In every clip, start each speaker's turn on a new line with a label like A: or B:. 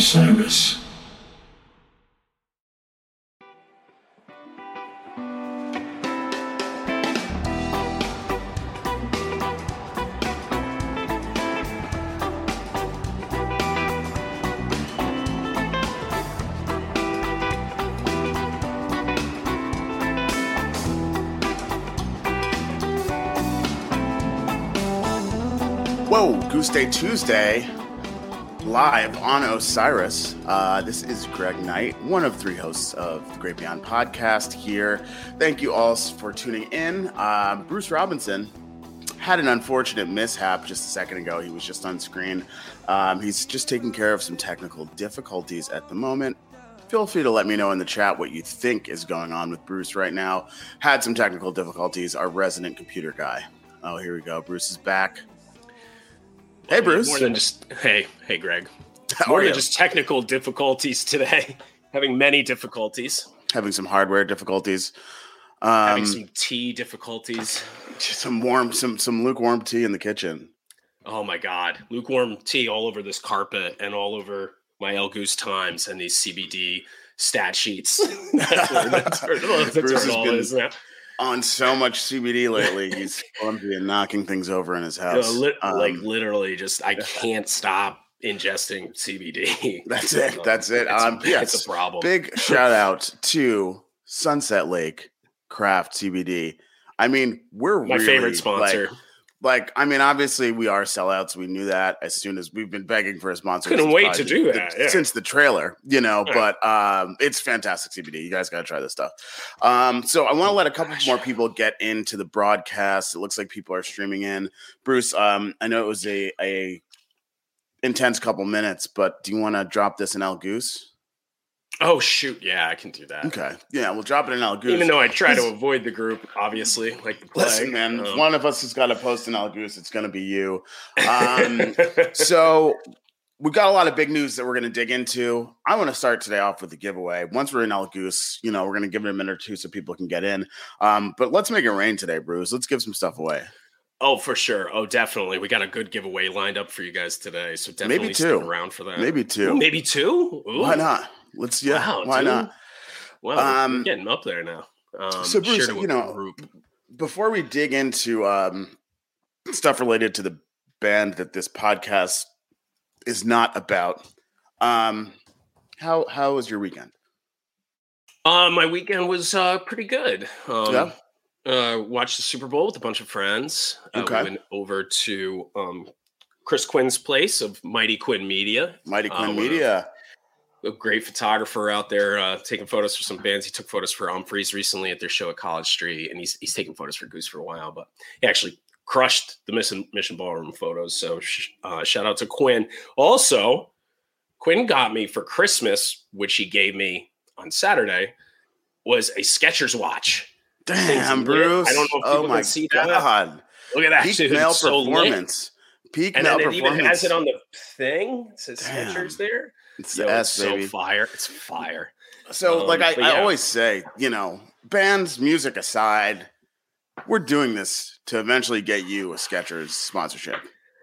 A: Osiris.
B: Whoa, Goose Day Tuesday, live on Osiris. Uh, this is Greg Knight, one of three hosts of the Great Beyond podcast here. Thank you all for tuning in. Uh, Bruce Robinson had an unfortunate mishap just a second ago. He was just on screen. Um, he's just taking care of some technical difficulties at the moment. Feel free to let me know in the chat what you think is going on with Bruce right now. Had some technical difficulties, our resident computer guy. Oh, here we go. Bruce is back. Hey, Bruce.
C: More than just hey, hey, Greg.
B: How
C: More than just technical difficulties today. Having many difficulties.
B: having some hardware difficulties.
C: having
B: Um,
C: some tea difficulties.
B: just some warm, some some lukewarm tea in the kitchen.
C: Oh my god, lukewarm tea all over this carpet and all over my El Goose Times and these CBD stat sheets. that's where, that's where, that's
B: Bruce
C: it
B: has
C: all
B: been. On so much CBD lately, he's clumsy and knocking things over in his house.
C: lit- like
B: Um,
C: literally, just I can't stop ingesting CBD.
B: That's it, that's it.
C: It's,
B: Um, yes,
C: it's a problem.
B: big shout out to Sunset Lake Craft CBD. I mean, we're
C: my
B: really,
C: favorite sponsor.
B: Like, like, I mean, obviously we are sellouts. We knew that as soon as we've been begging for a sponsor.
C: Couldn't
B: since
C: wait to do
B: the-
C: that, yeah.
B: since the trailer, you know.
C: Yeah.
B: But um, it's fantastic CBD. You guys got to try this stuff. Um, so I want to let a couple
C: Gosh.
B: more people get into the broadcast. It looks like people are streaming in. Bruce, um, I know it was a a intense couple minutes, but do you want to drop this in El Goose?
C: Oh shoot, yeah, I can do that.
B: Okay, yeah, we'll drop it in El Goose.
C: Even though I try to avoid the group, obviously, like the plague.
B: Listen, man, if
C: Um,
B: one of us has got to post in El Goose, it's going to be you. Um, so we've got a lot of big news that we're going to dig into. I want to start today off with the giveaway. Once we're in El Goose, you know, we're going to give it a minute or two so people can get in. Um, but let's make it rain today, Bruce. Let's give some stuff away.
C: oh, for sure. Oh, definitely. We got a good giveaway lined up for you guys today, so definitely
B: Maybe
C: stick
B: two.
C: around for that.
B: Maybe two.
C: Ooh, maybe two. Ooh.
B: Why not? Let's yeah.
C: Wow,
B: why
C: dude.
B: not?
C: Wow, we're
B: Um,
C: getting up there now. Um,
B: so, Bruce,
C: share to a
B: you know,
C: group.
B: Before we dig into um, stuff related to the band that this podcast is not about, um, how how was your weekend?
C: Uh, my weekend was uh, pretty good. Um,
B: Yeah?
C: Uh, watched the Super Bowl with a bunch of friends. Uh,
B: Okay.
C: We went over to um, Chris Quinn's place of Mighty Quinn Media.
B: Mighty
C: Uh,
B: Quinn
C: of-
B: Media.
C: A great photographer out there uh, taking photos for some bands. He took photos for Umphrey's recently at their show at College Street, and he's he's taken photos for Goose for a while. But he actually crushed the Mission Mission Ballroom photos. So sh- uh, shout out to Quinn. Also, Quinn got me for Christmas, which he gave me on Saturday, was a Skechers watch.
B: Damn. Bruce.
C: I don't know if
B: oh my
C: can see that. Look at that,
B: Peak
C: dude.
B: male
C: so lit.
B: performance. Peak
C: And
B: male
C: then it even has it on the thing. It says
B: Damn.
C: Skechers there.
B: It's
C: Yo,
B: the
C: it's
B: S,
C: so fire. It's fire.
B: So,
C: Um,
B: like I,
C: but
B: I always say, you know, bands, music aside, we're doing this to eventually get you a Skechers sponsorship.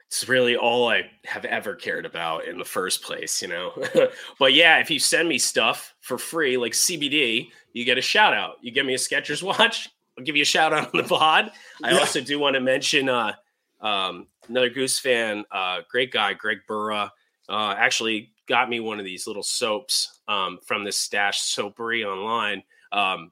C: it's really all I have ever cared about in the first place, you know. but yeah, if you send me stuff for free, like CBD, you get a shout out. You give me a Skechers watch, I'll give you a shout out on the pod. I
B: Yeah.
C: also do want to mention uh, um, another Goose fan, uh, great guy, Greg Burra, uh, actually got me one of these little soaps um, from this stash soapery online. Um,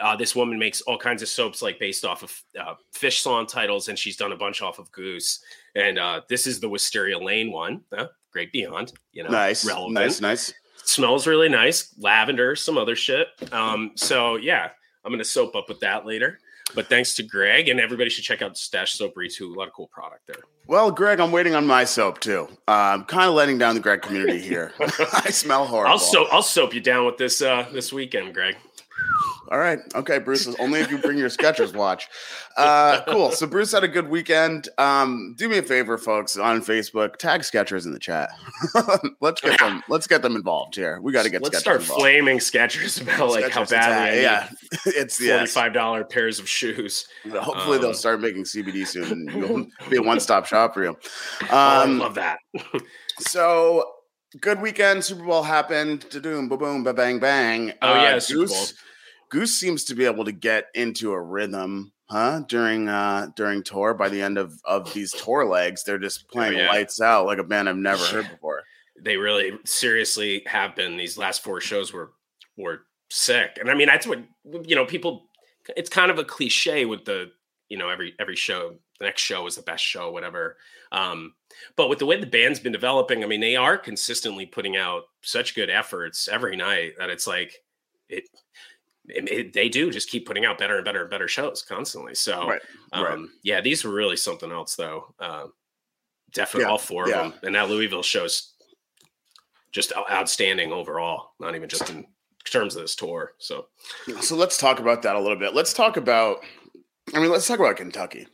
C: uh, this woman makes all kinds of soaps like based off of uh, Phish song titles, and she's done a bunch off of Goose. And uh, this is the Wysteria Lane one. Uh, great beyond, you know,
B: nice,
C: relevant.
B: nice, nice.
C: Smells really nice. Lavender, some other shit. Um, so yeah, I'm gonna soap up with that later. But thanks to Greg, and everybody should check out Stash Soapery too. A lot of cool product there.
B: Well, Greg, I'm waiting on my soap too. I'm kind of letting down the Greg community here. I smell horrible.
C: I'll soap. I'll soap you down with this uh, this weekend, Greg.
B: All right. Okay, Bruce. Only if you bring your Skechers watch. Uh, cool. So Bruce had a good weekend. Um, do me a favor, folks, on Facebook, tag Skechers in the chat. let's get them. Let's get them involved here. We got to get
C: Let's
B: Skechers
C: start
B: involved.
C: flaming Skechers about like how
B: Skechers
C: badly
B: attack.
C: I
B: Yeah, it's yes.
C: forty-five dollar pairs of shoes.
B: Hopefully they'll
C: Um,
B: start making CBD soon. and You'll be a one-stop shop for you.
C: Oh, I
B: Um,
C: love that.
B: so good weekend. Super Bowl happened. Doom, boom, boom, ba bang, bang.
C: Oh yeah,
B: Uh,
C: Bowl.
B: Goose. Goose seems to be able to get into a rhythm, huh? During uh during tour. By the end of of these tour legs, they're just playing
C: Oh, yeah.
B: lights out like a band I've never heard before.
C: They really seriously have been. These last four shows were were sick, and I mean that's what you know. People, it's kind of a cliche with the you know every every show. The next show is the best show, whatever. Um, but with the way the band's been developing, I mean, they are consistently putting out such good efforts every night that it's like it. it- it- they do just keep putting out better and better and better shows constantly. So,
B: Right,
C: um,
B: right.
C: yeah, these were really something else, though. Uh, definitely
B: Yeah,
C: all four
B: yeah.
C: of them, and that Louisville show's just outstanding overall. Not even just in terms of this tour. So,
B: So let's talk about that a little bit. Let's talk about. I mean, let's talk about Kentucky.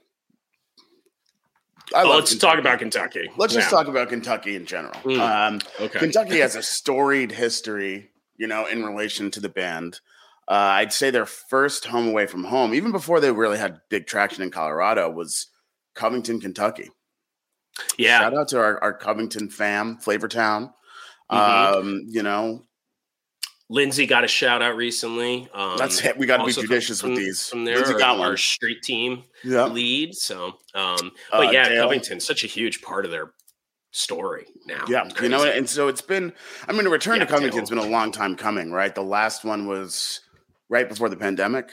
B: I love
C: let's talk about Kentucky.
B: Let's just talk about Kentucky in general.
C: Mm.
B: Um,
C: Okay.
B: Kentucky has a storied history, you know, in relation to the band. Uh, I'd say their first home away from home, even before they really had big traction in Colorado, was Covington, Kentucky.
C: Yeah.
B: Shout out to our, our Covington fam, Flavortown.
C: Mhm.
B: Um, you know,
C: Lindsay got a shout out recently. Um,
B: that's it. We got to be judicious
C: from,
B: with these.
C: From there,
B: Lindsay got
C: our street team
B: Yeah.
C: lead. So, um,
B: Uh,
C: but yeah,
B: Dale.
C: Covington's such a huge part of their story now.
B: Yeah,
C: It's
B: you know,
C: crazy.
B: and so it's been. I mean, a return
C: Yeah,
B: to Covington's
C: Dale.
B: been a long time coming, right? The last one was right before the pandemic,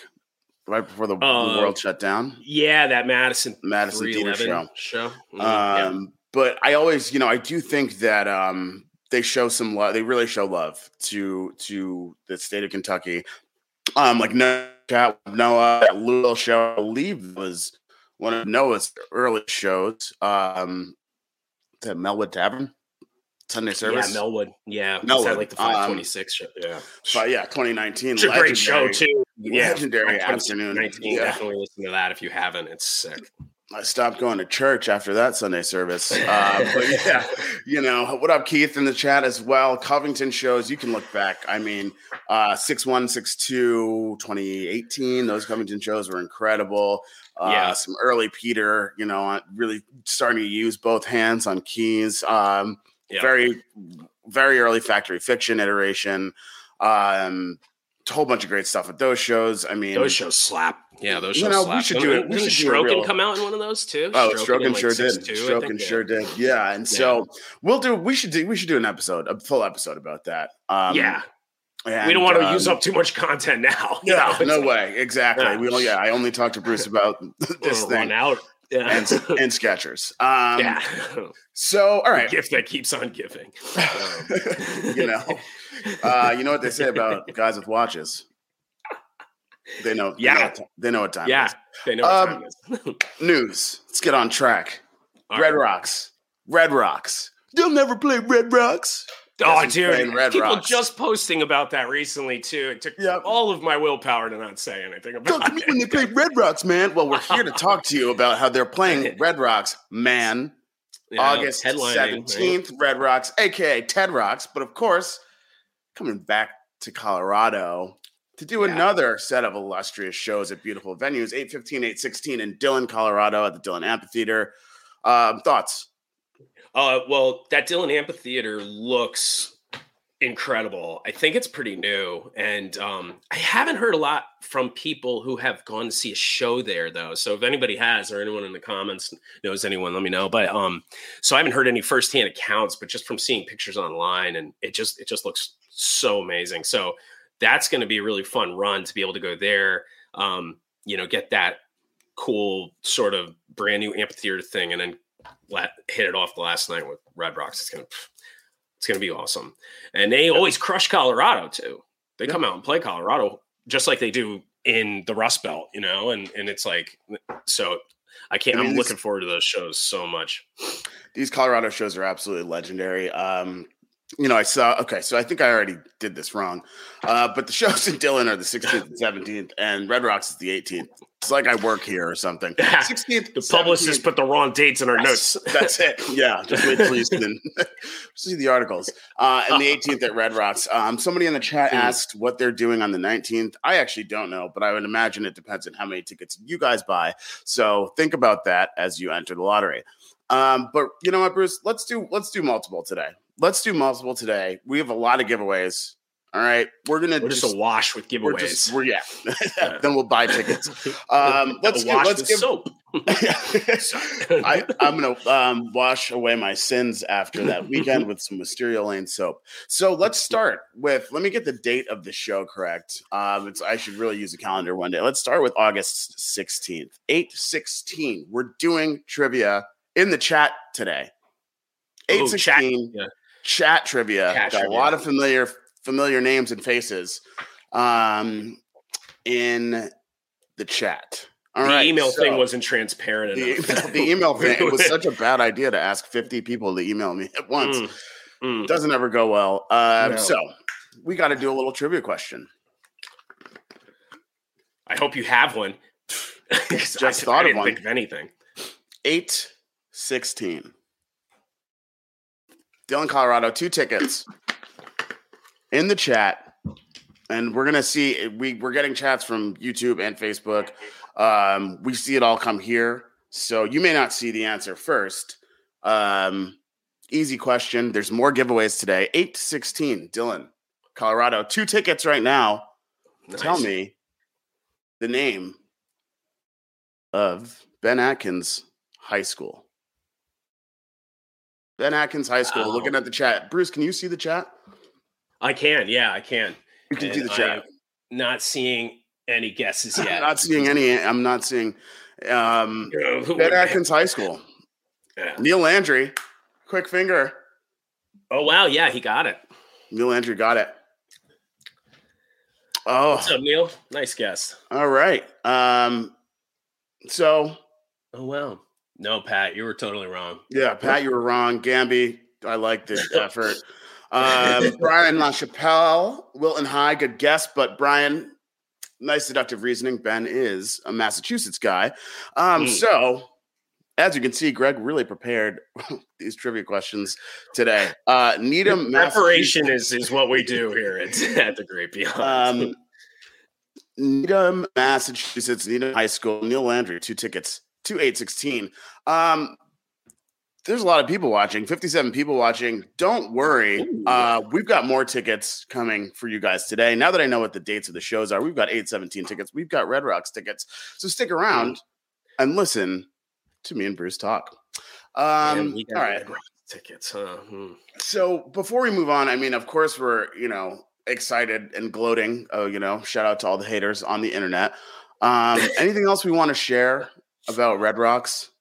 B: right before the, the
C: Uh,
B: world shut down.
C: yeah, that Madison
B: Madison Theater
C: 311
B: show.
C: show. Yeah.
B: Um, But I always, you know, I do think that um, they show some love. They really show love to to the state of Kentucky. Um, like Noah, Noah Louisville show, I believe was one of Noah's early shows. Um, the Mellwood Tavern Sunday service.
C: Yeah, Mellwood. Yeah, Mellwood, like the
B: um,
C: 526 show? Yeah.
B: But yeah, 2019.
C: It's a great show, too. Yeah.
B: legendary afternoon.
C: 19,
B: Yeah.
C: Definitely listen to that if you haven't. It's sick.
B: I stopped going to church after that Sunday service. Uh, but yeah, you know, what up, Keith, in the chat as well. Covington shows, you can look back. I mean, uh, 61, 62, 2018, those Covington shows were incredible. Uh,
C: Yeah.
B: Some early Peter, you know, uh, really starting to use both hands on keys. Um,
C: Yeah.
B: Very, very early Factory Fiction iteration. Um, a whole bunch of great stuff with those shows. I mean,
C: Those shows slap. Yeah, those
B: You
C: shows
B: know, we should do it- we
C: Didn't
B: should do a
C: Strokin
B: real-
C: come out in one of those too?
B: Oh,
C: in,
B: Strokin
C: like,
B: sure did.
C: 6'2", I
B: Strokin
C: think,
B: sure did. Yeah, and so we'll do. We should do. We should do an episode, a full episode about that. Um,
C: yeah,
B: and,
C: we don't want to
B: um,
C: use up too much content now.
B: Yeah,
C: know, it's
B: no
C: like,
B: way. Exactly.
C: Yeah.
B: We. Only, yeah, I only talked to Bruce about this
C: we'll run
B: thing
C: out. Yeah.
B: and and Skechers. Um,
C: yeah.
B: So, all right.
C: Gift that keeps on giving. Um,
B: you know, uh, you know what they say about guys with watches. They know. they
C: Yeah.
B: know what ti- They know what time.
C: yeah,
B: is.
C: they know what
B: Um,
C: time it is.
B: News. Let's get on track.
C: All
B: Red
C: right.
B: Rocks. Red Rocks. They'll never play Red Rocks.
C: Oh,
B: Yes, he's playing
C: dude!
B: Red
C: people
B: Rocks.
C: just posting about that recently too. It took
B: Yep.
C: all of my willpower to not say anything about
B: me
C: it.
B: when they play Red Rocks, man. Well, we're here to talk to you about how they're playing Red Rocks, man.
C: Yeah,
B: August
C: headlining, right?
B: 17th, Red Rocks, aka Ted Rocks. But of course, coming back to Colorado to do
C: Yeah.
B: another set of illustrious shows at beautiful venues 815, 816 in Dillon, Colorado at the Dillon Amphitheater. Um, thoughts?
C: Uh, well, that Dillon Amphitheater looks incredible. I think it's pretty new, and um, I haven't heard a lot from people who have gone to see a show there, though. So if anybody has, or anyone in the comments knows anyone, let me know. But um, so I haven't heard any firsthand accounts, but just from seeing pictures online, and it just it just looks so amazing. So that's going to be a really fun run to be able to go there. Um, you know, get that cool sort of brand new amphitheater thing, and then hit it off the last night with Red Rocks. It's gonna it's gonna be awesome. And they always crush Colorado too. They
B: Yeah.
C: come out and play Colorado just like they do in the Rust Belt, you know. And and it's like so. I can't.
B: I mean, this-
C: looking forward to those shows so much.
B: These Colorado shows are absolutely legendary. Um, you know, I saw. Okay, so I think I already did this wrong, uh, but the shows in Dillon are the 16th and 17th, and Red Rocks is the 18th. It's like I work here or something. 16th,
C: The publicist put the wrong dates in our
B: Yes,
C: notes.
B: That's it. Yeah, just wait till you see, the- see the articles. Uh, and the 18th at Red Rocks. Um, somebody in the chat
C: Hmm.
B: asked what they're doing on the 19th. I actually don't know, but I would imagine it depends on how many tickets you guys buy. So think about that as you enter the lottery. Um, but you know what, Bruce? Let's do let's do multiple today. Let's do multiple today. We have a lot of giveaways. All right, we're gonna
C: we're just, just wash with giveaways.
B: We're just, we're, yeah. then we'll buy tickets. Um, let's give, let's give
C: soap.
B: I, am gonna um, wash away my sins after that weekend with some Wysteria Lane soap. So let's start with. Let me get the date of the show correct. Um, I should really use a calendar one day. Let's start with August 16th, 8 16. We're doing trivia in the chat today. 8 16 chat, yeah. Chat trivia. Chat Got trivia. a lot of familiar familiar names and faces um, in the chat.
C: All the right, email so thing wasn't transparent enough.
B: The, the email thing, it was such a bad idea to ask 50 people to email me at once. Mm, mm. Doesn't ever go well. Uh, no. So we got to do a little trivia question.
C: I hope you have one.
B: Just I, thought
C: I
B: of one.
C: Think of anything.
B: 816. Dillon, Colorado, two tickets in the chat, and we're gonna see. We we're getting chats from YouTube and Facebook. Um, we see it all come here, so you may not see the answer first. Um, easy question. There's more giveaways today. Eight to sixteen. Dillon, Colorado, two tickets right now. Nice. Tell me the name of Ben Atkind's High School. Ben Atkind's High School. Wow. Looking at the chat. Bruce, can you see the chat?
C: I can. Yeah, I can.
B: You can and see the chat.
C: not seeing any guesses yet.
B: I'm not seeing any. I'm not seeing. Um, Ben Atkind's High School. Yeah. Neil Landry, quick finger.
C: Oh wow! Yeah, he got it.
B: Neil Landry got it. Oh,
C: what's up, Neil? Nice guess.
B: All right. Um, so.
C: Oh wow! No, Pat, you were totally wrong.
B: Yeah, Pat, you were wrong. Gamby, I like the effort. Um, Brian LaChapelle, Wilton High, good guess, but Brian, nice deductive reasoning. Ben is a Massachusetts guy. Um, mm. So, as you can see, Greg really prepared these trivia questions today. Uh, Needham,
C: preparation is is what we do here at, at the Great Beyond. Um,
B: Needham, Massachusetts, Needham High School. Neil Landry, two tickets, eight sixteen. Um, there's a lot of people watching 57 people watching. Don't worry uh, we've got more tickets coming for you guys today. Now that i know what the dates of the shows are we've got 817 tickets we've got red rocks tickets. So stick around mm. and listen to me and bruce talk. Um, all right.
C: Tickets huh? hmm.
B: so before we move on i mean of course we're you know excited and gloating. Oh you know shout out to all the haters on the internet. Um, anything else we want to share about red rocks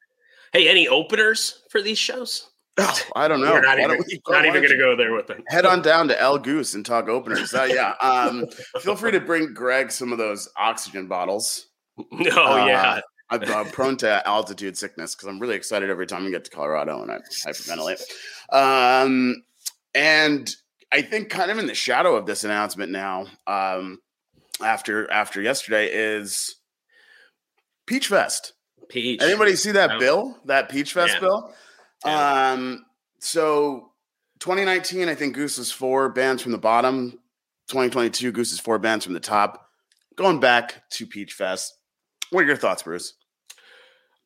C: Hey, any openers for these shows?
B: Oh, I don't know.
C: We're not even, not even going to go there with it.
B: Head on down to El Goose and talk openers. Uh, yeah. Um, feel free to bring Greg some of those oxygen bottles.
C: Oh, uh, yeah.
B: I'm, prone to altitude sickness because I'm really excited every time we get to Colorado and I hyperventilate. Um, and I think kind of in the shadow of this announcement now, um, after after yesterday, is Peach Fest.
C: Peach.
B: Anybody see that no. bill? That Peach Fest yeah. bill? Yeah. Um, so 2019, I think Goose is four bands from the bottom. 2022, Goose is four bands from the top. Going back to Peach Fest. What are your thoughts, Bruce?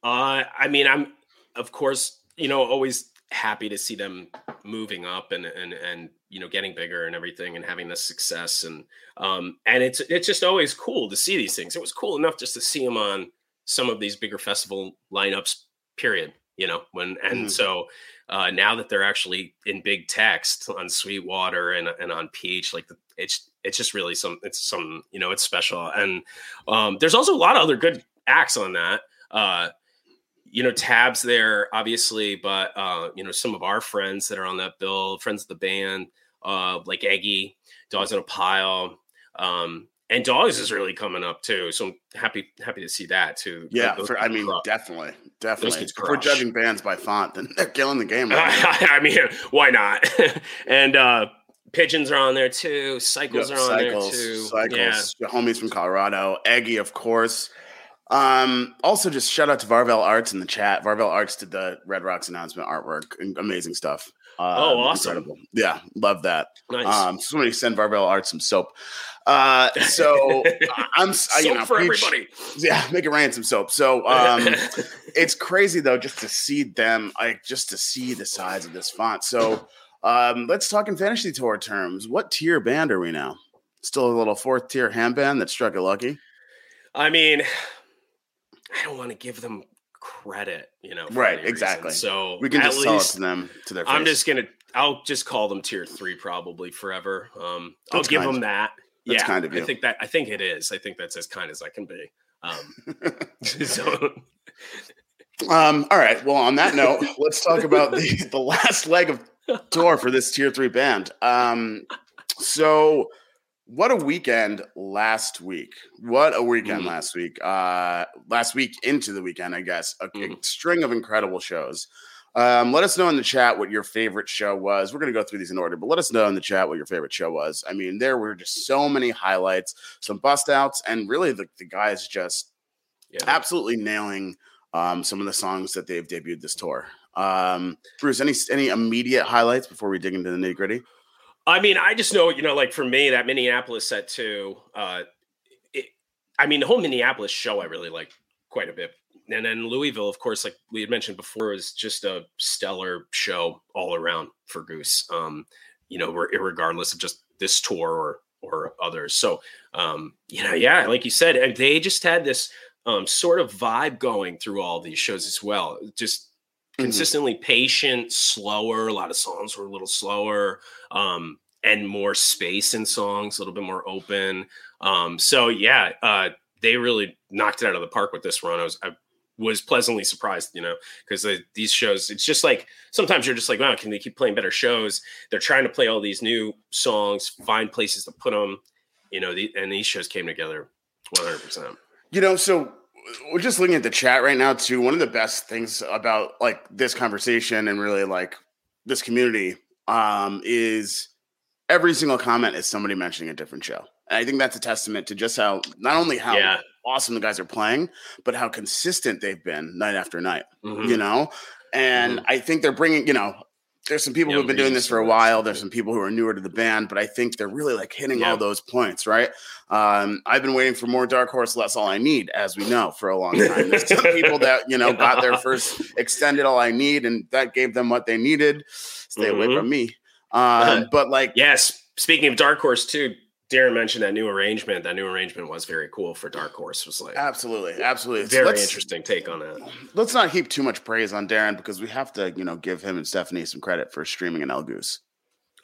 C: Uh, I mean, I'm of course, you know, always happy to see them moving up and and and you know getting bigger and everything and having this success and um and it's it's just always cool to see these things. It was cool enough just to see them on some of these bigger festival lineups period you know when and mm. so uh now that they're actually in big text on sweetwater and, and on peach like it's it's just really some it's some you know it's special and um there's also a lot of other good acts on that uh you know tabs there obviously but uh you know some of our friends that are on that bill friends of the band uh like eggy dogs in a pile um and dogs is really coming up too. So I'm happy happy to see that too.
B: Yeah, for, I mean, definitely, definitely. If we're judging bands by font, then they're killing the game.
C: Right I mean, why not? and uh pigeons are on there too. Cycles yep, are on cycles, there too.
B: Cycles, yeah. homies from Colorado. Eggy, of course. Um, also, just shout out to Varvel Arts in the chat. Varvel Arts did the Red Rocks announcement artwork. Amazing stuff.
C: Uh, oh, awesome! Incredible.
B: Yeah, love that.
C: Nice.
B: Um, somebody send Varvel Arts some soap. Uh, so I'm
C: soap
B: you know,
C: for preach, everybody.
B: Yeah, make it rain some soap. So um, it's crazy though, just to see them, like just to see the size of this font. So Um, let's talk in fantasy tour terms. What tier band are we now? Still a little fourth tier hand band that struck it lucky.
C: I mean, I don't want to give them credit, you know.
B: Right, exactly.
C: Reason. So
B: we can just sell it to them to their. Face.
C: I'm just gonna. I'll just call them tier three probably forever. Um, I'll that's give them that.
B: That's
C: yeah,
B: kind of you.
C: I think that. I think it is. I think that's as kind as I can be. Um, so.
B: Um, all right. Well, on that note, let's talk about the, the last leg of tour for this tier three band. Um, so what a weekend last week. What a weekend mm. last week. Uh last week into the weekend, I guess. A, mm. a string of incredible shows. Um, let us know in the chat what your favorite show was. We're going to go through these in order, but let us know in the chat what your favorite show was. I mean, there were just so many highlights, some bust outs, and really the, the guys just yeah. absolutely nailing um, some of the songs that they've debuted this tour. Um, Bruce, any any immediate highlights before we dig into the nitty gritty?
C: I mean, I just know, you know, like for me, that Minneapolis set too. Uh, it, I mean, the whole Minneapolis show I really like quite a bit. And then Louisville, of course, like we had mentioned before, is just a stellar show all around for Goose. Um, you know, regardless of just this tour or or others. So, um, you know, yeah, like you said, and they just had this um, sort of vibe going through all these shows as well. Just Mm-hmm. consistently mm-hmm. patient, slower. A lot of songs were a little slower, um, and more space in songs, a little bit more open. Um, so yeah, uh, they really knocked it out of the park with this run. I was I was pleasantly surprised, you know, because these shows, it's just like sometimes you're just like, wow, can they keep playing better shows? They're trying to play all these new songs, find places to put them, you know, the, and these shows came together 100%.
B: You know, so we're just looking at the chat right now too. One of the best things about like this conversation and really like this community um, is every single comment is somebody mentioning a different show. And I think that's a testament to just how not only how yeah. Awesome the guys are playing, but how consistent they've been night after night. Mm-hmm. You know, and mm-hmm. I think they're bringing you know there's some people who've been doing this for a while. There's some people who are newer to the band, but I think they're really like hitting yeah. all those points, right? Um, I've been waiting for more Dark Horse, less All I Need, as we know, for a long time. There's some people that you know got their first extended All I Need, and that gave them what they needed. Stay mm-hmm. away from me. Um, but like,
C: yes. Speaking of Dark Horse, too, Darren mentioned that new arrangement. That new arrangement was very cool for Dark Horse. Was like
B: absolutely, absolutely,
C: very interesting take on that.
B: Let's not heap too much praise on Darren because we have to, you know, give him and Stephanie some credit for streaming an El Goose.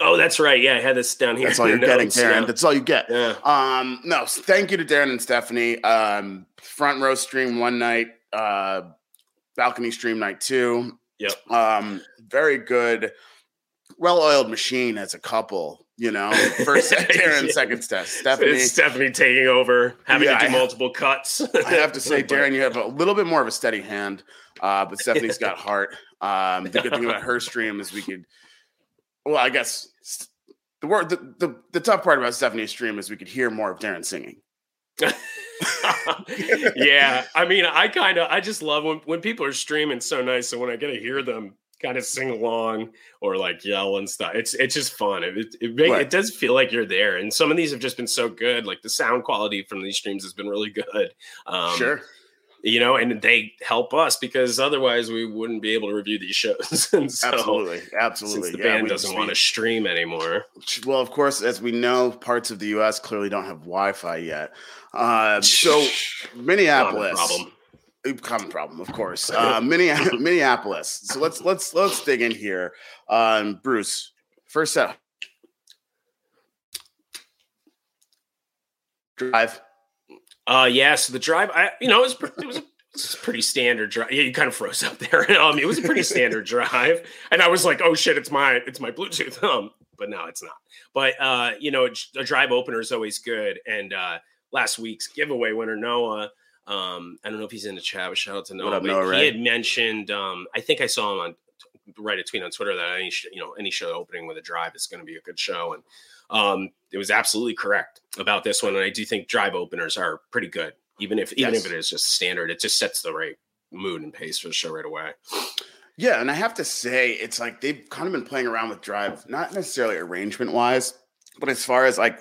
C: Oh, that's right. Yeah, I had this down here.
B: That's all you're getting, Darren. Yeah. That's all you get. Yeah. Um, no, thank you to Darren and Stephanie. Um, front row stream one night, uh, balcony stream night two.
C: Yep.
B: Um, very good, well-oiled machine as a couple you know, first Darren, yeah. second Steph. Stephanie.
C: It's Stephanie taking over, having yeah, to do multiple cuts.
B: I have to say, Darren, you have a little bit more of a steady hand, uh, but Stephanie's got heart. Um, the good thing about her stream is we could, well, I guess the word, the, the, the tough part about Stephanie's stream is we could hear more of Darren singing.
C: yeah, I mean, I kind of, I just love when when people are streaming so nice, and when I get to hear them kind of sing along or like yell and stuff. It's it's just fun. It it, it, right. it, does feel like you're there. And some of these have just been so good. Like the sound quality from these streams has been really good.
B: Um, sure.
C: You know, and they help us because otherwise we wouldn't be able to review these shows. so,
B: absolutely, absolutely.
C: the yeah, band doesn't want to stream anymore.
B: Well, of course, as we know, parts of the U.S. clearly don't have Wi-Fi yet. Uh, so Minneapolis. Common problem, of course. Uh, Minneapolis. So let's let's let's dig in here. Um, Bruce, first up, Drive.
C: Uh, yeah. So the drive, I you know, it was it was a, pretty standard drive. Yeah, you kind of froze up there. Um, it was a pretty standard drive, and I was like, oh shit, it's my it's my Bluetooth. Um, but no, it's not. But uh, you know, a drive opener is always good. And uh, last week's giveaway winner Noah um, I don't know if he's in the chat. But shout out to Noah. Up, Noah he had mentioned. Um, I think I saw him on write a tweet on Twitter that any you know any show opening with a drive is going to be a good show, and um, it was absolutely correct about this one. And I do think drive openers are pretty good, even if even if it is just standard. It just sets the right mood and pace for the show right away.
B: Yeah, and I have to say, it's like they've kind of been playing around with drive, not necessarily arrangement wise, but as far as like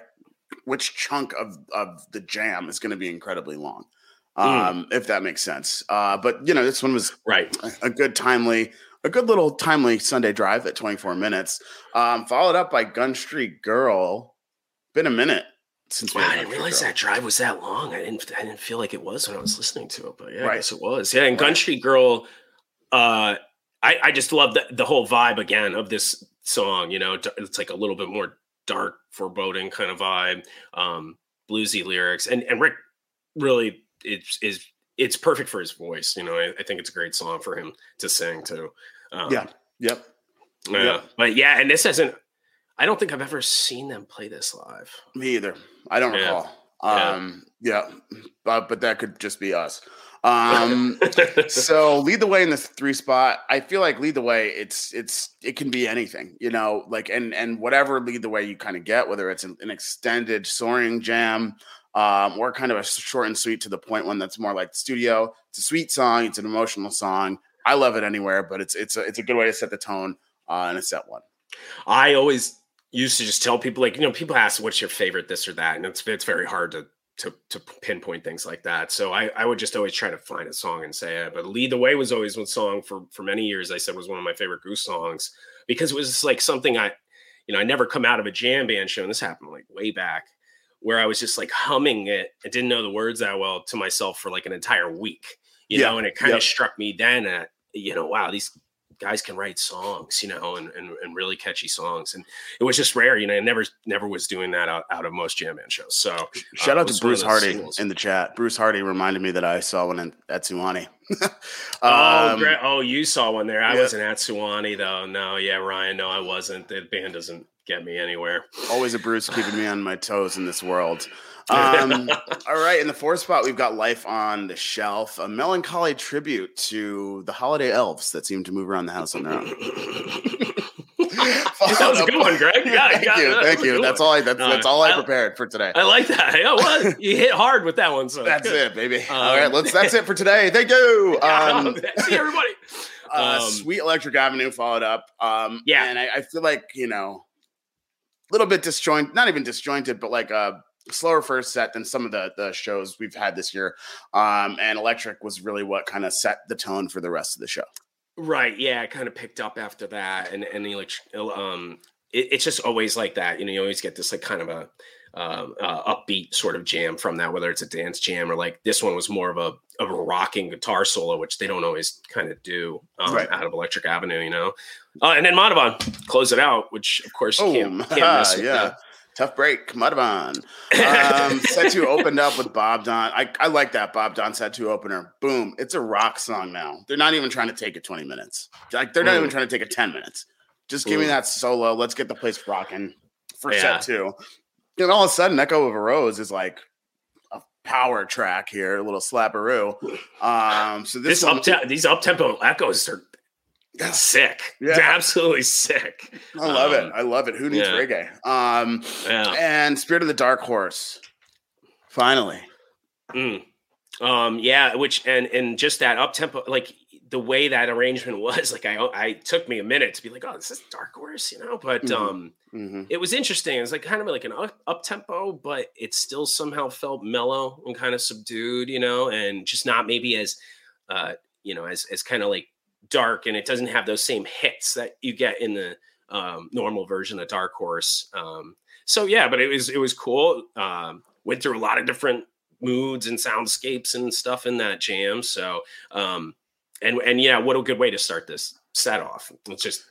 B: which chunk of of the jam is going to be incredibly long. Mm. um, mm. if that makes sense. Uh, but you know, this one was
C: right
B: a, a good timely a good little timely Sunday drive at 24 minutes. Um, followed up by Gun Street Girl. Been a minute since
C: wow, I didn't realize Girl. that drive was that long. I didn't I didn't feel like it was when I was listening to it, but yeah, right. I guess it was. Yeah, and right. Gun Street Girl, uh, I, I just love the, the whole vibe again of this song. You know, it's like a little bit more dark, foreboding kind of vibe, um, bluesy lyrics, and and Rick really is is it's perfect for his voice. You know, I, I, think it's a great song for him to sing too.
B: Um, yeah. Yep.
C: Yeah. Yep. But yeah, and this hasn't. I don't think I've ever seen them play this live.
B: Me either. I don't yeah. recall. Um, yeah. yeah. But but that could just be us. Um, so lead the way in this three spot. I feel like lead the way. It's it's it can be anything, you know, like and and whatever lead the way you kind of get, whether it's an, an extended soaring jam, um, or kind of a short and sweet to the point one that's more like the studio. It's a sweet song. It's an emotional song. I love it anywhere, but it's it's a it's a good way to set the tone uh, in a set one.
C: I always used to just tell people like you know people ask what's your favorite this or that, and it's it's very hard to to to pinpoint things like that. So I I would just always try to find a song and say it. But "Lead the Way" was always one song for for many years. I said was one of my favorite Goose songs because it was like something I you know I never come out of a jam band show, and this happened like way back where I was just like humming it. I didn't know the words that well to myself for like an entire week, you yeah. know, and it kind of yep. struck me then at, you know, wow, these guys can write songs, you know, and, and, and really catchy songs. And it was just rare, you know, I never, never was doing that out, out of most jam band shows. So
B: shout uh, out to Bruce Hardy singles. in the chat. Bruce Hardy reminded me that I saw one in, at Suwannee.
C: oh, um, great. Oh, you saw one there. I yeah. wasn't at Suwannee though. No, yeah, Ryan. No, I wasn't. The band doesn't get me anywhere.
B: Always a Bruce keeping me on my toes in this world. Um, all right, in the fourth spot, we've got Life on the Shelf, a melancholy tribute to the holiday elves that seem to move around the house on their own.
C: that was a good one, Greg. Yeah,
B: thank you, that thank you. That's all I that's, that's all I prepared for today.
C: I like that. Yeah, well, you hit hard with that one. So
B: that's good. it, baby. Um, all right, let's. That's it for today. Thank you.
C: Um, see everybody.
B: Uh, um, Sweet Electric Avenue followed up. Um, yeah, and I, I feel like you know, little bit disjointed, not even disjointed, but like a slower first set than some of the the shows we've had this year. Um, and Electric was really what kind of set the tone for the rest of the show.
C: Right. Yeah. It kind of picked up after that. And, and electric, um, it, it's just always like that. You know, you always get this like kind of a, uh, uh, upbeat sort of jam from that, whether it's a dance jam or like this one was more of a of a rocking guitar solo, which they don't always kind of do um, right. out of Electric Avenue, you know. Uh, and then Madhuvan close it out, which of course you can't, can't miss.
B: yeah. Tough break, Madhuvan. Um, set two opened up with Bob Don. I, I like that Bob Don set two opener. Boom. It's a rock song now. They're not even trying to take it 20 minutes. Like they're not mm. even trying to take it 10 minutes. Just give mm. me that solo. Let's get the place rocking for yeah. set two. And all of a sudden, Echo of a Rose is like power track here, a little slapperoo. Um, so this,
C: this up te- these up tempo echoes are yeah. sick. Yeah. absolutely sick.
B: I love um, it. I love it. Who needs yeah. reggae? Um, yeah. And Spirit of the Dark Horse. Finally.
C: Mm. Um, yeah, which and and just that up tempo, like the way that arrangement was, like I I took me a minute to be like, oh, this is Dark Horse, you know, but mm-hmm. um, mm-hmm. it was interesting. It was like kind of like an up, up tempo, but it still somehow felt mellow and kind of subdued, you know, and just not maybe as uh, you know, as as kind of like dark and it doesn't have those same hits that you get in the um, normal version of Dark Horse. Um, so yeah, but it was it was cool. Um, went through a lot of different moods and soundscapes and stuff in that jam. So um, and and yeah, what a good way to start this set off. It's just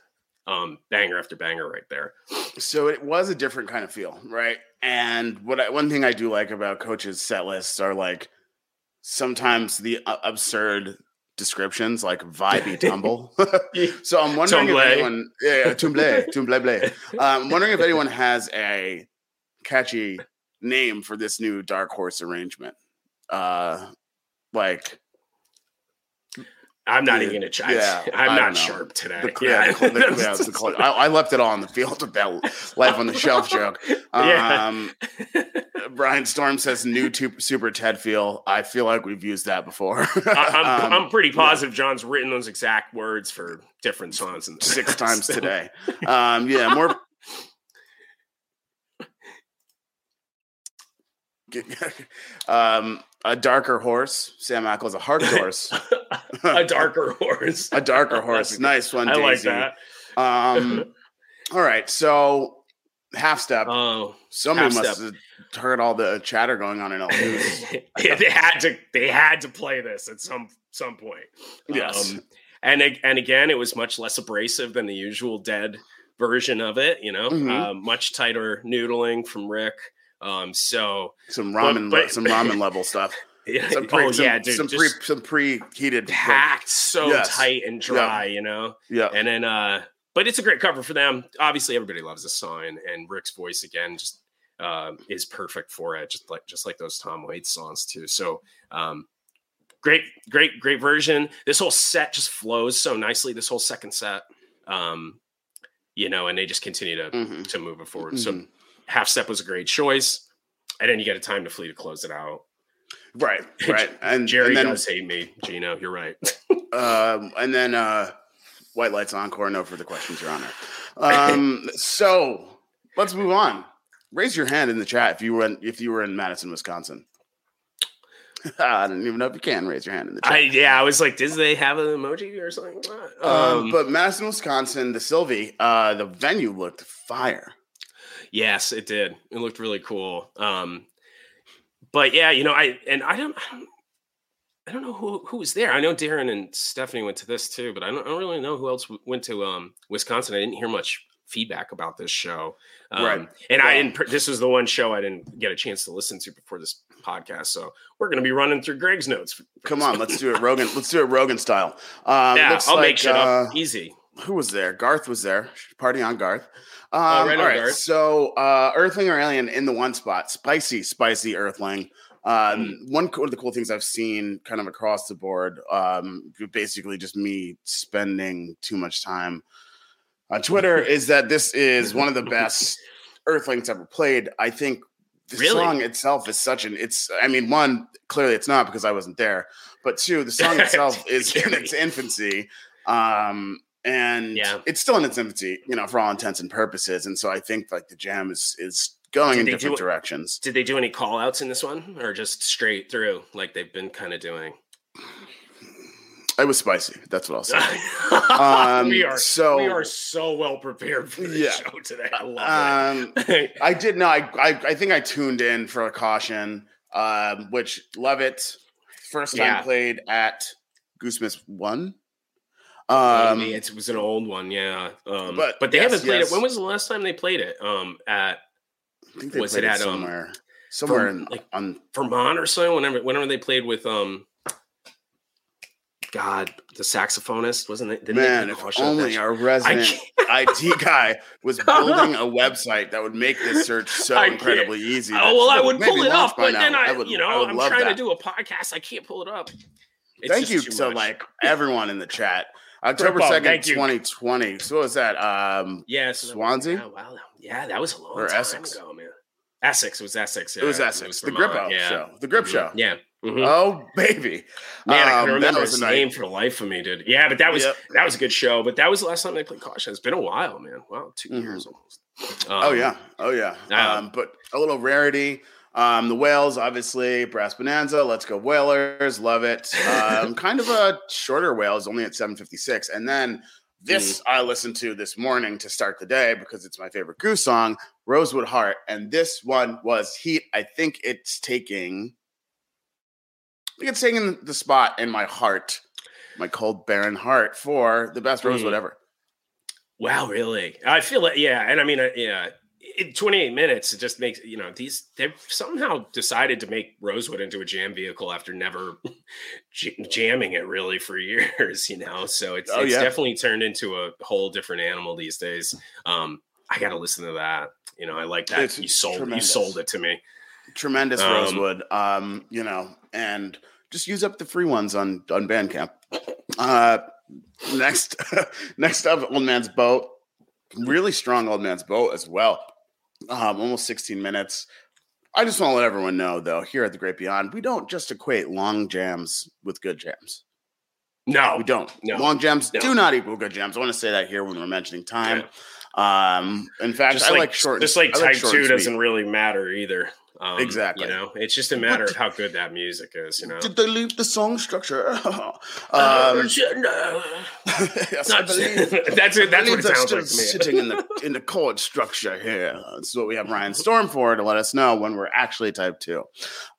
C: um, banger after banger right there.
B: So it was a different kind of feel, right? And what I, one thing I do like about coaches' set lists are like sometimes the uh, absurd descriptions like vibey tumble. so I'm wondering if anyone, yeah, tumble, tumble, blay. Um, I'm wondering if anyone has a catchy name for this new Dark Horse arrangement. Uh, like
C: I'm not even gonna try. Yeah, I'm not sharp today. The, yeah,
B: the, the, I, I, left it all on the field with that life on the shelf joke. Um, yeah. Brian Storm says new super Ted feel. I feel like we've used that before.
C: I, am um, I'm pretty positive yeah. John's written those exact words for different songs and
B: six times today. Um, yeah, more. um, a darker horse. Sam Ackles, a hard horse.
C: a darker horse.
B: a darker horse. nice one.
C: I like that.
B: Um, all right. So half step.
C: Oh,
B: Somebody must
C: step.
B: have heard all the chatter going on in News.
C: Yeah, they had to they had to play this at some some point.
B: Yes.
C: Um, and and again, it was much less abrasive than the usual dead version of it. You know,
B: Mhm.
C: uh, much tighter noodling from Rick. Um, so
B: some ramen,
C: but-
B: some ramen level stuff.
C: yeah,
B: Some pre,
C: oh
B: some,
C: yeah, dude,
B: some pre, some preheated.
C: packed so
B: Yes.
C: tight and dry. You know,
B: Yeah.
C: and then uh, but it's a great cover for them. Obviously, everybody loves the song, and Rick's voice again just uh, is perfect for it, just like just like those Tom Waits songs too. So. Um, great great great version this whole set just flows so nicely this whole second set um you know and they just continue to
B: Mhm.
C: to move it forward so
B: Mhm.
C: Half step was a great choice and then you get a time to flee to close it out
B: Right. Right. And
C: jerry
B: and then,
C: does hate me gino you're right
B: Um, and then uh, White Lights Encore, no further questions, Your Honor. Um, so let's move on. Raise your hand in the chat if you were in, if you were in Madison, Wisconsin. I don't even know if you can raise your hand in the chat.
C: i yeah i was like did they have an emoji or something
B: um,
C: um,
B: but Madison, Wisconsin, the Sylvee, uh, the venue looked fire.
C: Yes it did it looked really cool um but yeah you know i and i don't I don't I don't know who who was there. I know Darren and Stephanie went to this too, but I don't, I don't really know who else went to um, Wisconsin. I didn't hear much feedback about this show, um,
B: Right.
C: And I didn't. This was the one show I didn't get a chance to listen to before this podcast. So we're going to be running through Greg's notes.
B: Come on, let's do it, Rogan. Let's do it, Rogan style. Um,
C: yeah,
B: looks
C: I'll
B: like,
C: make shit
B: uh,
C: up easy.
B: Who was there? Garth was there. Party on Garth. Um,
C: Oh, right
B: all right.
C: Garth.
B: So, uh, Earthling or Alien in the one spot. Spicy, spicy Earthling. Um,
C: Mm.
B: One of the cool things I've seen kind of across the board, um, basically just me spending too much time on Twitter, is that this is one of the best Earthlings ever played. I think the
C: Really?
B: song itself is such an it's I mean, one, clearly it's not because I wasn't there, but two, the song itself is in its infancy. Um and
C: Yeah.
B: it's still in its infancy, you know, for all intents and purposes. And so I think like the jam is is going
C: Did
B: in
C: they do
B: different directions.
C: Did they do any call outs in this one, or just straight through like they've been kind of doing?
B: It was spicy. That's what I'll say. Um,
C: we are
B: so-
C: we are so well prepared for the
B: Yeah.
C: show today. I love
B: Um
C: it.
B: I did no, I, I I think I tuned in for a caution, um, which love it. First time
C: Yeah.
B: played at Goosemas one.
C: Um,
B: Um,
C: it was an old one, yeah. Um,
B: but
C: but, they
B: yes,
C: haven't played
B: yes.
C: it. When was the last time they played it? Um, at
B: I think they
C: was
B: played
C: it at, um,
B: somewhere, somewhere
C: Verm-
B: in,
C: like-
B: on
C: Vermont or so? Whenever, whenever they played with um, God, the saxophonist wasn't it? didn't
B: man. If
C: Caution at that
B: only our resident IT guy was building a website that would make this search so
C: I
B: incredibly easy.
C: Oh well, I would pull it
B: off,
C: but
B: now.
C: then I,
B: would-
C: you know,
B: I
C: I'm trying
B: that.
C: to do a podcast. I can't pull it up. It's
B: Thank you to
C: much.
B: like everyone in the chat. October second, twenty twenty. So what was that? Um,
C: yeah, so that-
B: Swansea?
C: Yeah, wow, that- yeah, that was a long
B: Or
C: time
B: Essex?
C: ago, man. Essex it was Essex.
B: it was Essex, the
C: Vermont,
B: Grippo
C: yeah.
B: show, the Grip
C: Mhm.
B: show.
C: Yeah. Mhm.
B: Oh baby,
C: Man, I
B: Um,
C: can
B: that
C: remember
B: was
C: his name for the life of me, dude. Yeah, but that was
B: Yep.
C: that was a good show. But that was the last time they played Caution. It's been a while, man. Wow, 2
B: Mhm.
C: years almost.
B: oh
C: Um,
B: yeah, oh yeah.
C: yeah.
B: Um, but a little rarity. Um, the whales, obviously, Brass Bonanza. Let's go Whalers, love it. Um, kind of a shorter whales, only at seven fifty six, and then. This
C: Mm.
B: I listened to this morning to start the day because it's my favorite Goose song, Rosewood Heart. And this one was Heat. I think it's taking I think it's taking the spot in my heart, my cold, barren heart, for the best Rosewood
C: Mm.
B: ever.
C: Wow, really? I feel like yeah, and I mean, uh, yeah, in 28 minutes, it just makes you know these they've somehow decided to make Rosewood into a jam vehicle after never jamming it really for years, you know. So it's
B: Oh,
C: it's
B: yeah.
C: definitely turned into a whole different animal these days. Um, I got to listen to that. You know, I like that.
B: It's
C: you sold
B: tremendous.
C: you sold it to me.
B: Tremendous
C: Um,
B: Rosewood. Um, you know, and just use up the free ones on on Bandcamp. Uh next next up, Old Man's Boat. Really strong Old Man's Boat as well. Um, almost 16 minutes. I just want to let everyone know, though, here at the Great Beyond, we don't just equate long jams with good jams.
C: No,
B: We don't.
C: no,
B: Long jams
C: no.
B: do not equal good jams. I want to say that here when we're mentioning time. Um, in fact,
C: just
B: I
C: like,
B: like, short.
C: just like
B: I
C: type
B: short
C: two doesn't really matter either. Um,
B: Exactly.
C: You know, it's just a matter of how good that music is. You know.
B: Did they leave the song structure? um,
C: Uh, no.
B: yes, I believe.
C: that's it.
B: I
C: That's
B: believe
C: what it sounds like me.
B: sitting in the in the chord structure here. That's what we have Ryan Storm for to let us know when we're actually type two.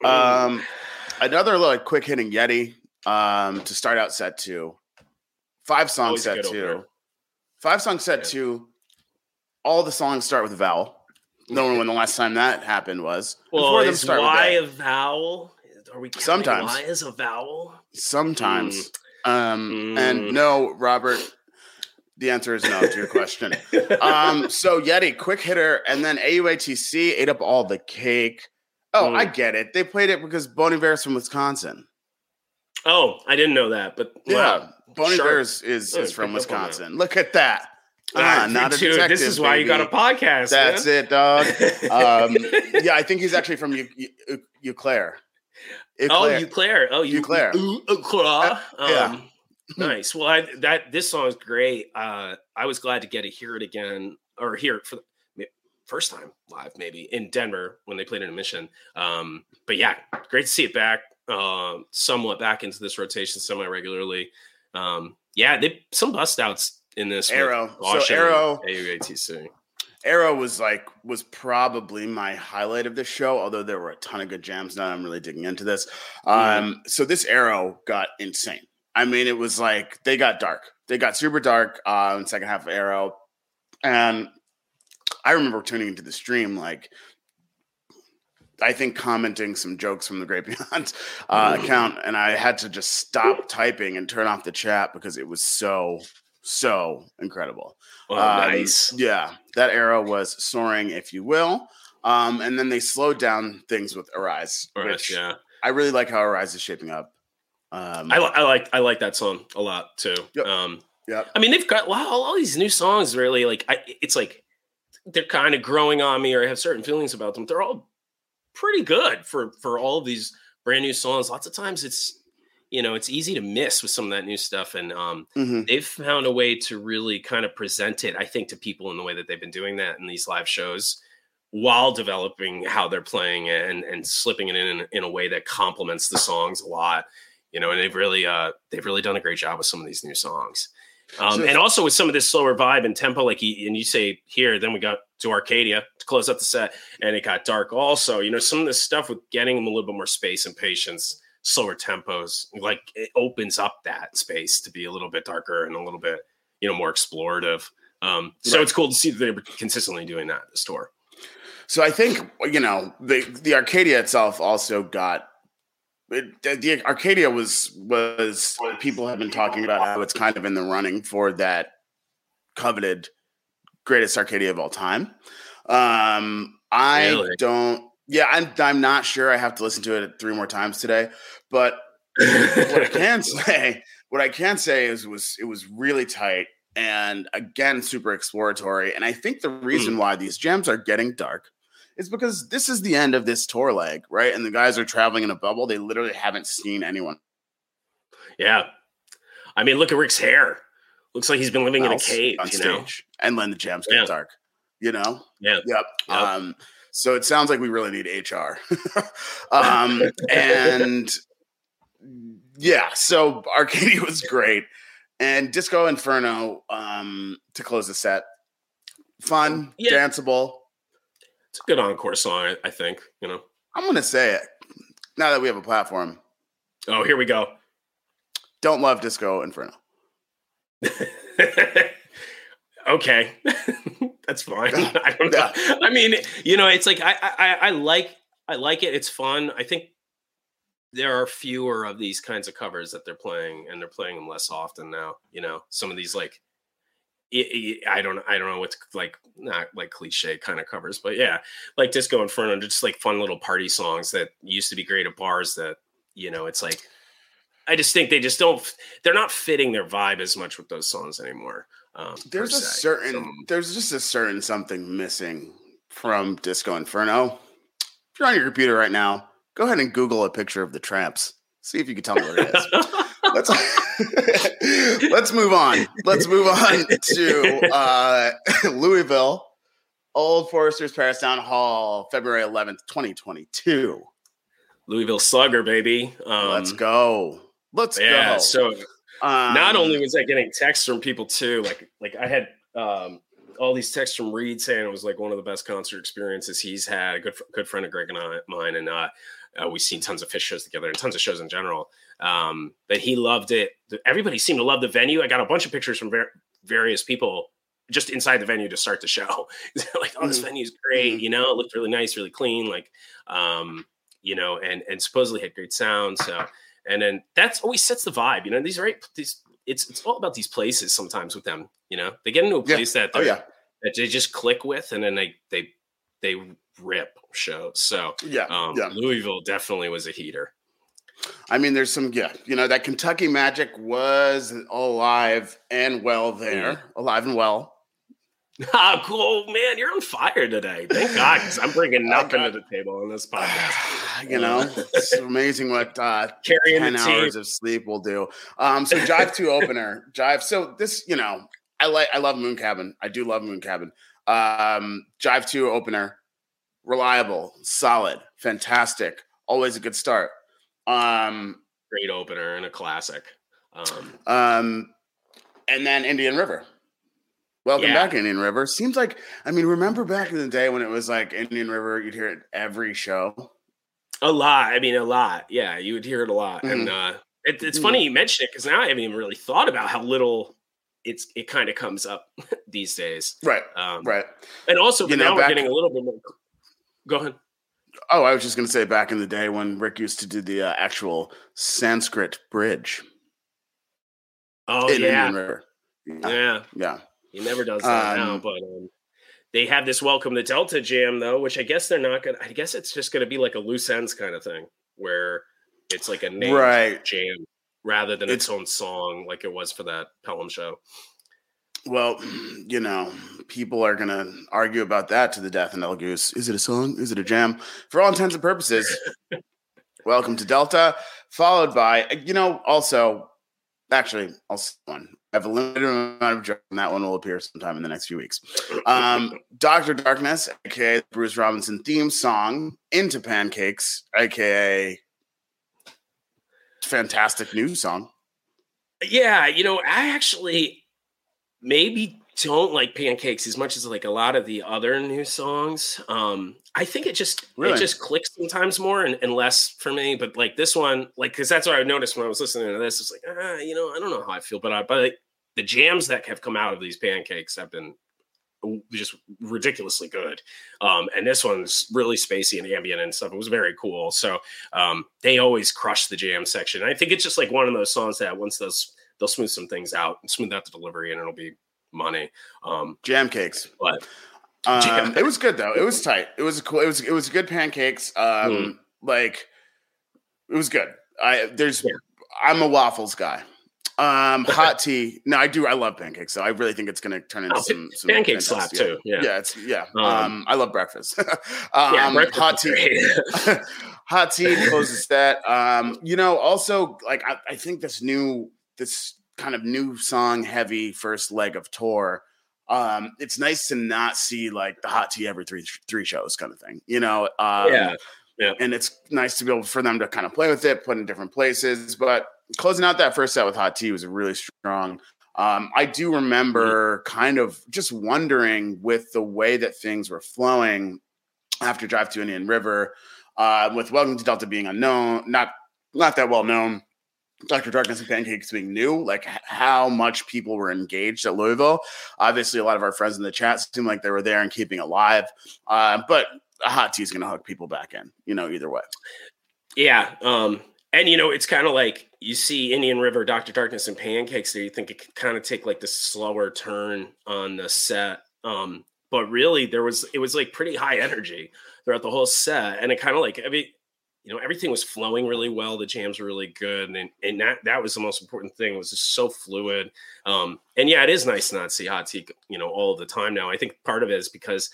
B: Um, another like quick hitting Yeti um, to start out set two. Five song
C: Always
B: set two.
C: opener.
B: Five song set
C: Yeah.
B: two. All the songs start with a vowel. No one when the last time that happened was.
C: Well,
B: Before
C: is
B: with
C: a vowel? Are we
B: Sometimes.
C: Y is a vowel?
B: Sometimes. Um,
C: Mm.
B: and no, Robert. The answer is no to your question. um, so Yeti, quick hitter, and then AUATC ate up all the cake. Oh,
C: Mm.
B: I get it. They played it because Bon Iver's from Wisconsin.
C: oh, I didn't know that, but
B: Yeah,
C: wow.
B: Bon. Iver's is,
C: Oh,
B: is from
C: picked up on that.
B: Wisconsin. Look at that.
C: Ah,
B: not a detective.
C: This is why you got a podcast.
B: That's
C: man.
B: it, dog. Um, yeah, I think he's actually from Eu- Eu- Eau Claire.
C: Oh.
B: Claire.
C: Oh, you
B: Eau Claire.
C: Eau- Eau
B: yeah.
C: Um, nice. Well, I, that this song is great. Uh, I was glad to get to hear it again or hear it for the first time live, maybe in Denver when they played in Mission. Um, but yeah, great to see it back, uh, somewhat back into this rotation semi regularly. Um, yeah, they some bust outs in this.
B: Arrow. So Arrow-
C: AUATC.
B: Arrow was like was probably my highlight of the show, although there were a ton of good jams. Now I'm really digging into this. Um, so this Arrow got insane. I mean, it was like they got dark. They got super dark uh, in the second half of Arrow, and I remember tuning into the stream like. I think commenting some jokes from the Great Beyond uh, account, and I had to just stop typing and turn off the chat because it was so so incredible.
C: Oh,
B: Um,
C: nice.
B: Yeah, that Arrow was soaring, if you will. Um, and then they slowed down things with Arise,
C: All right,
B: which
C: yeah.
B: I really like how Arise is shaping up. Um,
C: I, I like I like that song a lot too.
B: Yep.
C: Um,
B: Yep.
C: I mean, they've got wow, all these new songs. Really, like I, it's like they're kind of growing on me, or I have certain feelings about them. They're all pretty good for for all of these brand new songs. Lots of times, it's you know it's easy to miss with some of that new stuff, and um,
B: mhm.
C: they've found a way to really kind of present it. I think to people in the way that they've been doing that in these live shows. While developing how they're playing it and, and slipping it in in a way that complements the songs a lot, you know, and they've really uh they've really done a great job with some of these new songs. Um,
B: So-
C: and also with some of this slower vibe and tempo, like you, and you say here, then we got to Arcadia to close up the set, and it got dark. Also, you know, some of this stuff with getting them a little bit more space and patience, slower tempos, like it opens up that space to be a little bit darker and a little bit, you know, more explorative. Um, so
B: Right.
C: it's cool to see that they're consistently doing that at the store.
B: So I think you know the the Arcadia itself also got it, the, the Arcadia was was people have been talking about how it's kind of in the running for that coveted greatest Arcadia of all time. Um, I
C: Really?
B: don't. Yeah, I'm. I'm not sure. I have to listen to it three more times today. But what I can say, what I can say is, it was it was really tight and again super exploratory. And I think the reason
C: Hmm.
B: why these gems are getting dark is because this is the end of this tour leg, right? And the guys are traveling in a bubble. They literally haven't seen anyone
C: yeah. I mean, look at Rick's hair. Looks like he's been living in a cave,
B: on
C: you know?
B: stage and then the get
C: Yeah.
B: dark. You know?
C: Yeah.
B: Yep.
C: Yep.
B: Um, so it sounds like we really need HR. um, and yeah, so Arcadia was great. And Disco Inferno um, to close the set. Fun,
C: Yeah.
B: danceable.
C: It's a good encore song, I, I think, you know?
B: I'm going to say it now that we have a platform.
C: Oh, here we go.
B: Don't love Disco Inferno.
C: okay, that's fine. I don't know. I mean, you know, it's like I, I I like I like it. It's fun. I think there are fewer of these kinds of covers that they're playing, and they're playing them less often now. You know, some of these like I- don't I don't know what's like not like cliche kind of covers, but yeah, like Disco Inferno, just like fun little party songs that used to be great at bars. That you know, it's like I just think they just don't. They're not fitting their vibe as much with those songs anymore. Um,
B: There's a
C: se.
B: certain,
C: So,
B: there's just a certain something missing from Disco Inferno. If you're on your computer right now, go ahead and Google a picture of the Trammps. See if you can tell me what it is. let's let's move on. Let's move on to uh, Louisville. Old Forester's Paristown Hall, February 11th, 2022.
C: Louisville Slugger, baby.
B: Um, Let's go. Let's
C: yeah,
B: go.
C: So um, not only was I getting texts from people too, like like I had um, all these texts from Reed saying it was like one of the best concert experiences he's had. A good good friend of Greg and I, mine, and uh, uh, we've seen tons of Phish shows together and tons of shows in general. Um, but he loved it. Everybody seemed to love the venue. I got a bunch of pictures from ver- various people just inside the venue to start the show. like, oh, this mm-hmm. venue's great. Mm-hmm. You know, it looked really nice, really clean. Like, um, you know, and and supposedly had great sound. So, and then that's always sets the vibe. You know, these right these it's it's all about these places sometimes with them. You know, they get into a place yeah. that oh, yeah. that they just click with, and then they they they rip shows. So
B: yeah, um, yeah.
C: Louisville definitely was a heater.
B: I mean, there's some yeah, you know that Kentucky Magic was alive and well there, mm. alive and well.
C: Ah, cool, man! You're on fire today. Thank God, because I'm bringing nothing to the table on this podcast.
B: you know, it's amazing what uh, Carrying ten hours of sleep will do. Um, so Jive Two opener, Jive. So this, you know, I like, I love Moon Cabin. I do love Moon Cabin. Um, Jive Two opener, reliable, solid, fantastic, always a good start. Um,
C: great opener and a classic.
B: Um, um and then Indian River. Welcome yeah. back, Indian River. Seems like I mean, remember back in the day when it was like Indian River, you'd hear it every show.
C: A lot. I mean, a lot. Yeah, you would hear it a lot. Mm-hmm. And uh, it, it's mm-hmm. funny you mention it because now I haven't even really thought about how little it's it kind of comes up these days.
B: Right. Um, right.
C: And also, you now know, we're getting a little bit more. Go ahead.
B: Oh, I was just going to say back in the day when Rick used to do the uh, actual Sanskrit bridge.
C: Oh yeah. yeah.
B: yeah. Yeah.
C: He never does that um, now, but um, they have this welcome the Delta jam though, which I guess they're not gonna. I guess it's just gonna be like a loose ends kind of thing where it's like a named right. jam rather than it's, its own song like it was for that Pelham show.
B: Well, you know, people are gonna argue about that to the death in El Goose. Is it a song? Is it a jam? For all intents and purposes, welcome to Delta, followed by you know also actually also one have a limited amount of jokes, and that one will appear sometime in the next few weeks. Um, Doctor Darkness, aka Bruce Robinson theme song, "Into Pancakes," aka fantastic new song.
C: Yeah, you know, I actually maybe don't like pancakes as much as like a lot of the other new songs. Um, I think it just really? it just clicks sometimes more and, and, less for me. But like this one, like because that's what I noticed when I was listening to this. It's like ah, you know, I don't know how I feel, but I, but like, the jams that have come out of these pancakes have been just ridiculously good. Um, and this one's really spacey and ambient and stuff. It was very cool. So um, they always crush the jam section. I think it's just like one of those songs that once those they'll smooth some things out and smooth out the delivery and it'll be money. Um,
B: jam cakes,
C: but
B: um, jam. it was good though. It was tight. It was cool. It was it was good pancakes. Um, mm. like it was good. I there's yeah. I'm a waffles guy. Um, hot tea. No, I do. I love pancakes, so I really think it's going to turn into oh, some, some
C: pancake slap too. Yeah,
B: yeah, it's yeah. Um, um I love breakfast. um, yeah, breakfast hot tea. hot tea closes that. Um, you know, also like I, I think this new this kind of new song heavy first leg of tour um it's nice to not see like the hot tea every three three shows kind of thing you know um,
C: yeah yeah
B: and it's nice to be able for them to kind of play with it put in different places but closing out that first set with hot tea was really strong um, I do remember mm-hmm. kind of just wondering with the way that things were flowing after Drive to Indian River, uh, with Welcome to Delta being unknown, not not that well known, Dr. Darkness and Pancakes being new, like how much people were engaged at Louisville. Obviously, a lot of our friends in the chat seemed like they were there and keeping alive. Uh, but a hot tea is going to hook people back in, you know, either way.
C: Yeah. Um, and, you know, it's kind of like you see Indian River, Dr. Darkness, and Pancakes there. You think it could kind of take like the slower turn on the set. Um, but really, there was, it was like pretty high energy throughout the whole set. And it kind of like, I mean, you know everything was flowing really well the jams were really good and and that that was the most important thing it was just so fluid um and yeah it is nice not to see hot tea you know all the time now i think part of it is because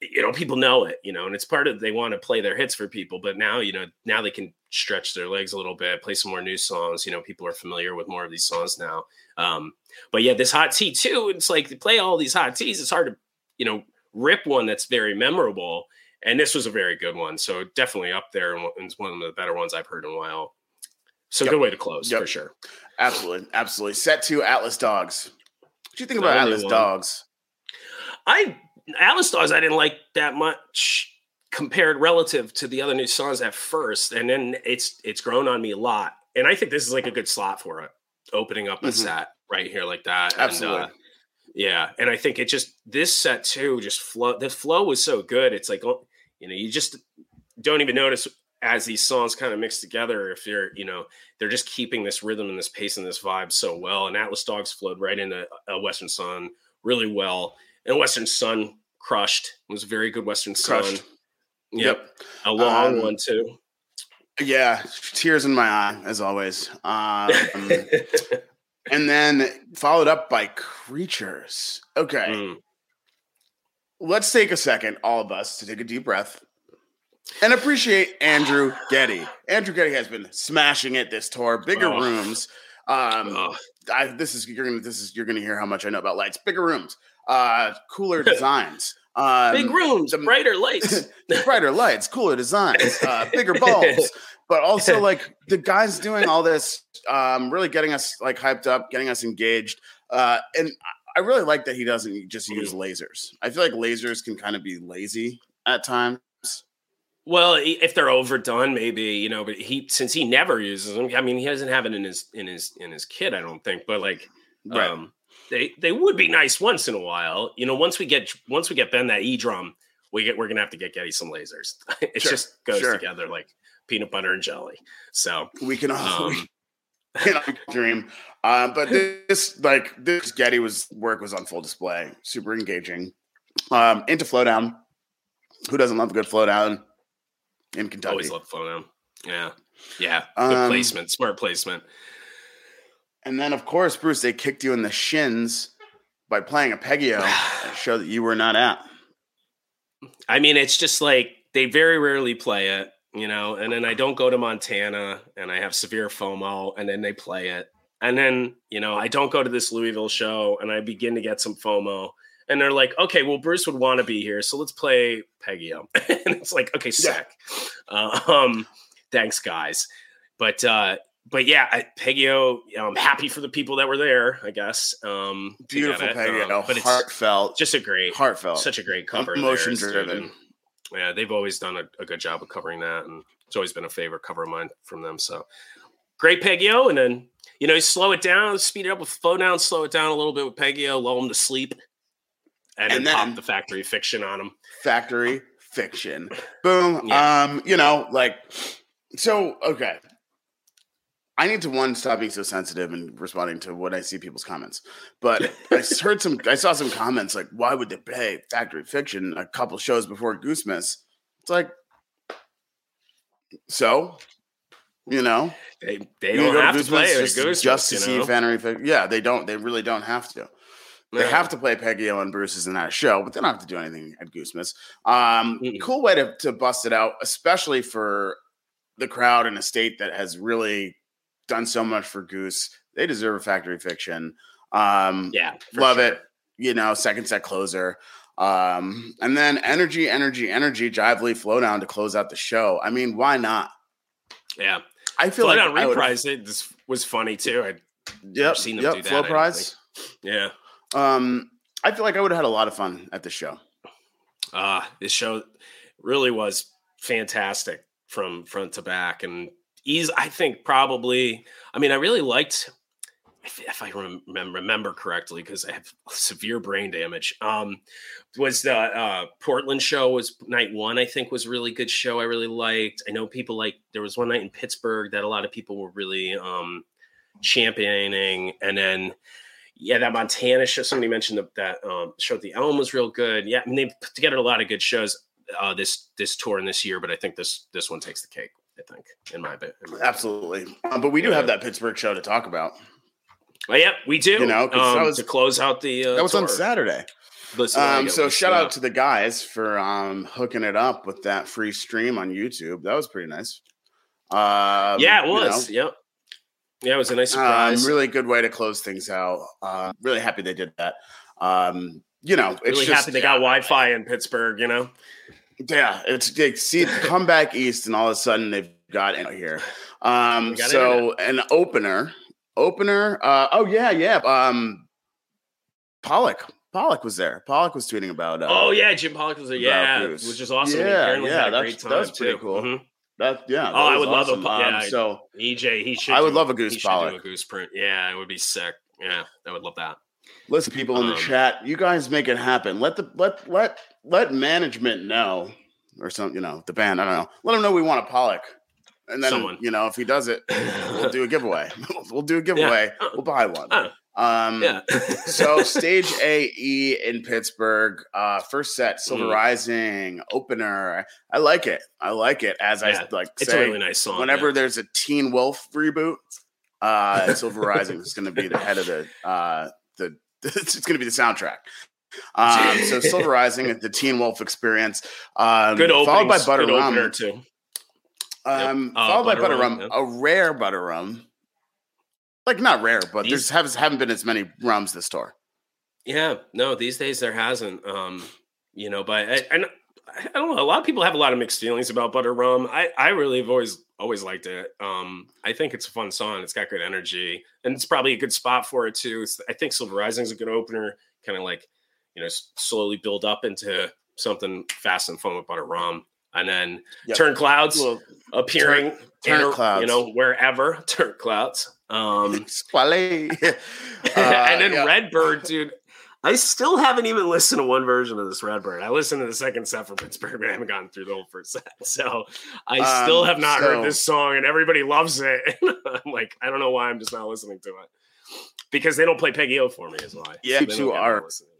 C: you know people know it you know and it's part of they want to play their hits for people but now you know now they can stretch their legs a little bit play some more new songs you know people are familiar with more of these songs now um but yeah this hot tea too it's like play all these hot teas it's hard to you know rip one that's very memorable. And this was a very good one. So definitely up there and it's one of the better ones I've heard in a while. So yep. good way to close yep. for sure.
B: Absolutely. Absolutely. Set to Atlas Dogs. What do you think about Atlas one. Dogs?
C: I Atlas Dogs I didn't like that much compared relative to the other new songs at first. And then it's it's grown on me a lot. And I think this is like a good slot for it, opening up a mm-hmm. set right here like that.
B: Absolutely.
C: And, uh, yeah, and I think it just this set too just flow. The flow was so good. It's like you know you just don't even notice as these songs kind of mix together if you're you know they're just keeping this rhythm and this pace and this vibe so well. And Atlas Dogs flowed right into a Western Sun really well. And Western Sun crushed. It was a very good Western Sun. Crushed. Yep. yep. A long um, one too.
B: Yeah, tears in my eye as always. Um, and then followed up by creatures. Okay. Mm. Let's take a second, all of us, to take a deep breath and appreciate Andrew Goedde. Andrew Goedde has been smashing it this tour. Bigger oh. rooms. Um, oh. I, this is you're gonna this is you're gonna hear how much I know about lights. Bigger rooms, uh, cooler designs. Um,
C: Big rooms, the, brighter lights,
B: brighter lights, cooler designs, uh, bigger bulbs, but also like the guys doing all this, um, really getting us like hyped up, getting us engaged. Uh, and I really like that he doesn't just use lasers. I feel like lasers can kind of be lazy at times.
C: Well, if they're overdone, maybe you know. But he, since he never uses them, I mean, he doesn't have it in his in his in his kit. I don't think. But like, right. um, they they would be nice once in a while. You know, once we get once we get Ben that E drum, we get we're gonna have to get Goedde some lasers. it sure, just goes sure. together like peanut butter and jelly. So
B: we can all um, we can dream. Uh, but this like this Goedde was work was on full display, super engaging. Um, into Flodown. Who doesn't love a good Flodown in Kentucky?
C: Always love Flodown. Yeah, yeah. Good um, placement, smart placement.
B: And then, of course, Bruce, they kicked you in the shins by playing a Peggy O, a show that you were not out.
C: I mean, it's just like they very rarely play it, you know, and then I don't go to Montana and I have severe FOMO and then they play it. And then, you know, I don't go to this Louisville show and I begin to get some FOMO. And they're like, okay, well, Bruce would want to be here. So let's play Peggy O. and it's like, okay, sick. Yeah. Uh, um, thanks, guys. But uh, but yeah, I, Peggy O, you know, I'm happy for the people that were there. I guess. Um,
B: Beautiful Peggy O, um, but it's heartfelt,
C: just a great,
B: heartfelt,
C: such a great cover,
B: emotion driven.
C: Yeah, they've always done a, a, good job of covering that, and it's always been a favorite cover of mine from them. So great Peggy O, and then you know, you slow it down, speed it up with Flodown, slow it down a little bit with Peggy O, lull them to sleep, and, and then, then pop the factory fiction on them.
B: Factory fiction, boom. Yeah. Um, you know, like so. Okay, I need to one stop being so sensitive and responding to what I see people's comments. But I heard some, I saw some comments like, "Why would they pay Factory Fiction a couple shows before Goosemas?" It's like, so, you know,
C: they they don't have to, play
B: just, Goosemas, just to see know? Factory Fiction. Yeah, they don't. They really don't have to. They have to play Peggy O and Bruce's in that show, but they don't have to do anything at Goosemas. Um, mm-hmm. Cool way to, to bust it out, especially for the crowd in a state that has really done so much for Goose. They deserve a factory fiction. Um,
C: yeah,
B: love sure. it. You know, second set closer. Um, and then energy, energy, energy, Jively flow down to close out the show. I mean, why not?
C: Yeah,
B: I feel
C: flow
B: like
C: down reprise it. This was funny too. I
B: yep, seen them yep, do that. Flow prize.
C: Yeah.
B: Um, I feel like I would have had a lot of fun at the show.
C: Ah, uh, this show really was fantastic from front to back, and Ease, I think probably. I mean, I really liked, if, I rem- remember correctly, because I have severe brain damage. Um, was the uh, Portland show was night one? I think was really good show. I really liked. I know people like there was one night in Pittsburgh that a lot of people were really um, championing, and then yeah, that Montana show. Somebody mentioned that, that um, show at the Elm was real good. Yeah, I mean they put together a lot of good shows uh, this this tour and this year, but I think this this one takes the cake. I think, in my bit.
B: Absolutely, um, but we do have that Pittsburgh show to talk about.
C: Well, yeah, we do. You know, um, was, to close out the
B: uh, that was tour. on Saturday. Listen, um, so shout out to the guys for um, hooking it up with that free stream on YouTube. That was pretty nice.
C: Uh, yeah, it was. You know, yep. Yeah, it was a nice um, surprise.
B: really good way to close things out. Uh, really happy they did that. Um, you know, it's
C: really
B: just
C: happy they got Wi-Fi in Pittsburgh. You know,
B: yeah, it's they see come back east, and all of a sudden they've got in here. Um,
C: got
B: so an opener, opener. Uh, oh yeah, yeah. Um, Pollock, Pollock was there. Pollock was tweeting about. Uh,
C: oh yeah, Jim Pollock was there. Yeah,
B: Goose.
C: which is awesome.
B: Yeah, yeah, that's- that's pretty
C: too.
B: cool.
C: Mhm.
B: that yeah. that
C: Oh, I would love a
B: awesome. Um,
C: yeah,
B: so
C: EJ, he should.
B: I would
C: do-
B: love a Goose
C: he should do
B: Pollock.
C: a goose print. Yeah, it would be sick. Yeah, I would love that.
B: listen, people in the
C: Um,
B: chat, you guys make it happen. Let the let let let management know, or some you know the band. I don't know. Let them know we want a Pollock, and then
C: Someone.
B: you know if he does it, we'll do a giveaway. we'll do a giveaway.
C: Uh,
B: We'll buy one.
C: uh,
B: Um,
C: yeah.
B: so stage AE in Pittsburgh, uh, first set, Silver
C: Mm.
B: Rising opener. I like it. I like it. As
C: Yeah,
B: I like
C: it's
B: say,
C: a really nice song.
B: whenever
C: yeah.
B: there's a Teen Wolf reboot, uh, Silver Rising is going to be the head of the uh, the. It's going to be the soundtrack. Um, so Silver Rising, at the Teen Wolf experience, um,
C: good
B: followed by Butter
C: good
B: Rum,
C: too.
B: um,
C: Uh,
B: followed by
C: Butter
B: Butter
C: Rum,
B: Rum,
C: yeah.
B: a rare Butter Rum. Like not rare, but
C: These-
B: there's haven't, haven't been as many rums this tour.
C: Yeah, no, these days there hasn't. Um, you know, but I, I, I don't know. A lot of people have a lot of mixed feelings about Butter Rum. I, I really have always always liked it. Um, I think it's a fun song. It's got good energy, and it's probably a good spot for it too. It's, I think Silver Rising is a good opener. Kind of like you know, slowly build up into something fast and fun with Butter Rum, and then
B: Yep.
C: Turn Clouds
B: Well,
C: appearing.
B: Turn
C: in a-
B: Clouds.
C: you know, wherever Turn Clouds. Um.
B: Uh,
C: and then
B: yeah.
C: Redbird, dude. I still haven't even listened to one version of this Redbird. I listened to the second set for Pittsburgh, but I haven't gotten through the whole first set. So I
B: Um,
C: still have not
B: so-
C: heard this song, and everybody loves it. I'm like, I don't know why I'm just not listening to it because they don't play Peggy O for me, is why.
B: Yeah,
C: They don't
B: to
C: get me
B: our-
C: listening.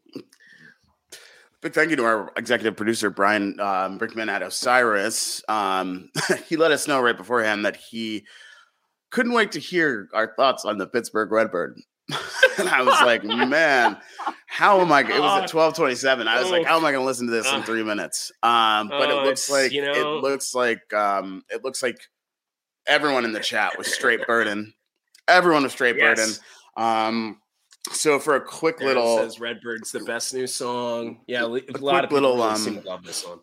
B: Big thank you to our executive producer Brian um, Brinkman at Osiris. Um, he let us know right beforehand that he couldn't wait to hear our thoughts on the Pittsburgh Redbird. and I was like, man, how am I? It was at twelve twenty seven. I was like, how am I going to listen to this in three minutes? Um, but it
C: oh,
B: looks like
C: you know-
B: it looks like um, it looks like everyone in the chat was straight burden. Everyone was straight burden. Um, so for a quick
C: There
B: little
C: says Redbird's the best new song. Yeah, a
B: quick
C: lot of people
B: little,
C: really
B: um,
C: seem to love this song.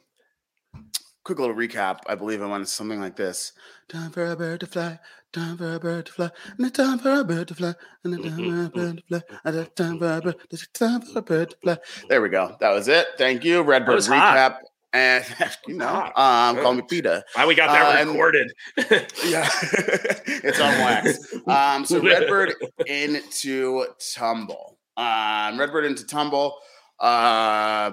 B: quick little recap. I believe I went something like this: Time for a bird to fly, time for a bird to fly, and a time for a bird to fly, and a time for a bird to fly, and a time for a bird, there's time for a bird to fly. There we go. That was it. Thank you, Redbird
C: recap. hot.
B: And you know, um, call me Peter.
C: Why we got that
B: uh, and-
C: recorded?
B: Yeah, it's on wax. Um, so Redbird into Tumble. Um, Redbird into Tumble. Uh,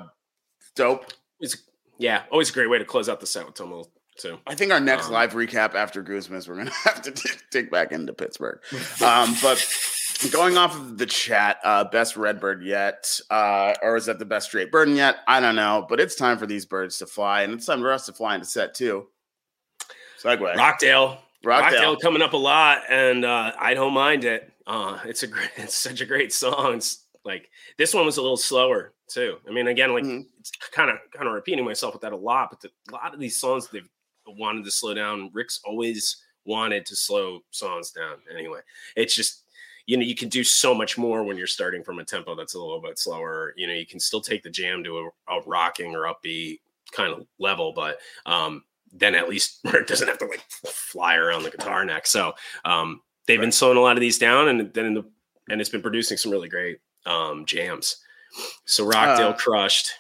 B: dope.
C: It's, yeah, always a great way to close out the set with Tumble too.
B: I think our next
C: Um,
B: live recap after Goosemas, we're gonna have to t- take back into Pittsburgh. Um, but going off of the chat, uh, best Redbird yet, uh, or is that the best straight bird yet? I don't know, but it's time for these birds to fly, and it's time for us to fly into set two. Segue.
C: Rockdale.
B: Rockdale.
C: Rockdale coming up a lot, and uh, I don't mind it. Uh, it's a great, it's such a great song. It's like this one was a little slower too. I mean, again, like
B: Mhm.
C: it's kind of kind of repeating myself with that a lot, but the, a lot of these songs they've wanted to slow down. Rick's always wanted to slow songs down. Anyway, it's just you know you can do so much more when you're starting from a tempo that's a little bit slower. You know, you can still take the jam to a, a rocking or upbeat kind of level, but um, then at least it doesn't have to like fly around the guitar neck. So um, they've been slowing a lot of these down, and then in the and it's been producing some really great um, jams. So Rockdale
B: Uh,
C: crushed.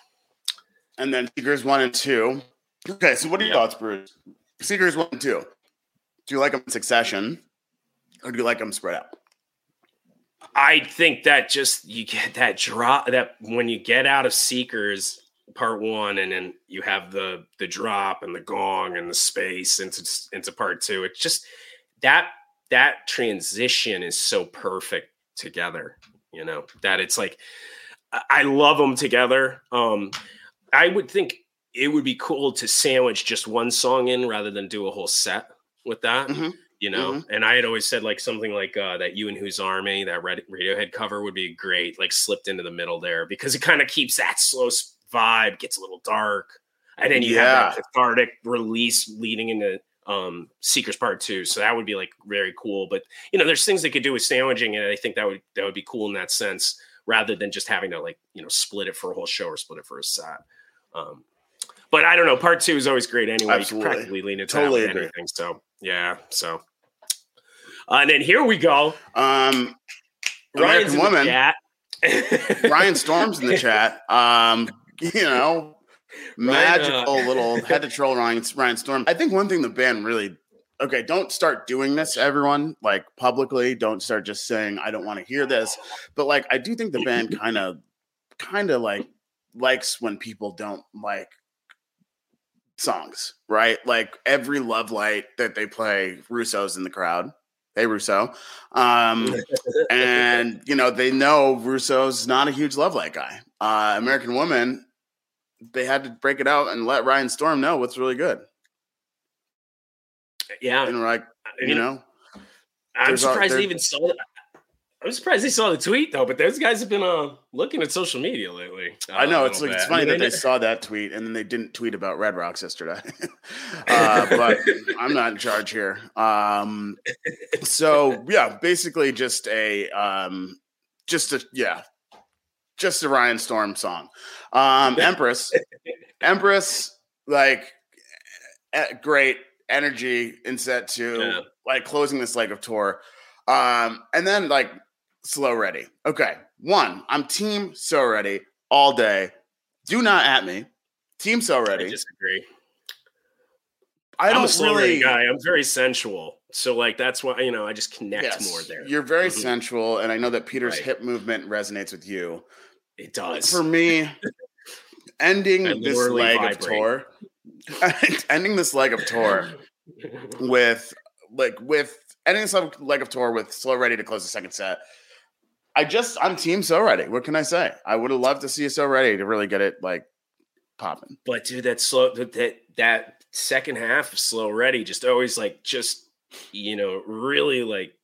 B: And then Seekers one and two. Okay, so what are your thoughts, Bruce? Seekers one and two. Do you like them in succession, or do you like them spread out?
C: I think that just you get that drop that when you get out of Seekers part one and then you have the the drop and the gong and the space into into part two. It's just that that transition is so perfect together. You know that it's like I- love them together. Um, I would think it would be cool to sandwich just one song in rather than do a whole set with that.
B: Mhm.
C: You know, and I had always said like something like uh, that "You and Whose Army" that Red- Radiohead cover would be great, like slipped into the middle there because it kind of keeps that slow vibe, gets a little dark, and then you have
B: Yeah.
C: that cathartic release leading into um Seekers Part Two. So that would be like very cool. But you know, there's things they could do with sandwiching, and I think that would that would be cool in that sense. rather than just having to like you know split it for a whole show or split it for a set. Um, but I don't know. Part two is always great anyway.
B: Absolutely.
C: You can practically lean into
B: Totally
C: that with
B: agree.
C: anything. So yeah. So and then here we go.
B: Um,
C: Ryan's
B: American
C: in
B: Woman.
C: chat.
B: Ryan Storm's in the chat. Um, you know, magical
C: uh,
B: little head to troll Ryan, Ryan Storm. I think one thing the band really okay, don't start doing this, everyone, like publicly. Don't start just saying, I don't want to hear this. But like I do think the band kind of kind of like likes when people don't like songs, right? Like every love light that they play, Russo's in the crowd. Hey Russo. Um and you know they know Russo's not a huge love light guy. Uh, American Woman, they had to break it out and let Ryan Storm know what's really good.
C: yeah.
B: And like
C: I
B: you know,
C: I'm
B: there's a-
C: surprised they even saw it. I'm surprised they saw the tweet though, but those guys have been uh, looking at social media lately. uh,
B: I know it's like it's funny
C: I mean,
B: that they saw that tweet and then they didn't tweet about Red Rocks yesterday. uh, but I'm not in charge here. Um, so yeah, basically just a um, just a yeah, just a Ryan Storm song. Um, Empress, Empress, like eh, great energy in set two,
C: Yeah.
B: like closing this leg of tour. Um, and then like slow ready. Okay, one, I'm team so ready all day. Do not at me. Team so ready.
C: I disagree.
B: I
C: I'm
B: don't
C: a slow
B: really.
C: ready guy. I'm very sensual, so like that's why you know I just connect
B: Yes,
C: more there.
B: You're very
C: Mhm.
B: sensual, and I know that Peter's
C: Right.
B: hip movement resonates with you.
C: It does.
B: For me, ending this leg
C: vibrate.
B: of tour, ending this leg of tour with like with ending this leg of tour with slow ready to close the second set. I just I'm team so ready. What can I say? I would have loved to see so ready to really get it like popping.
C: But dude, that slow that that, that second half of slow ready just always like just you know really like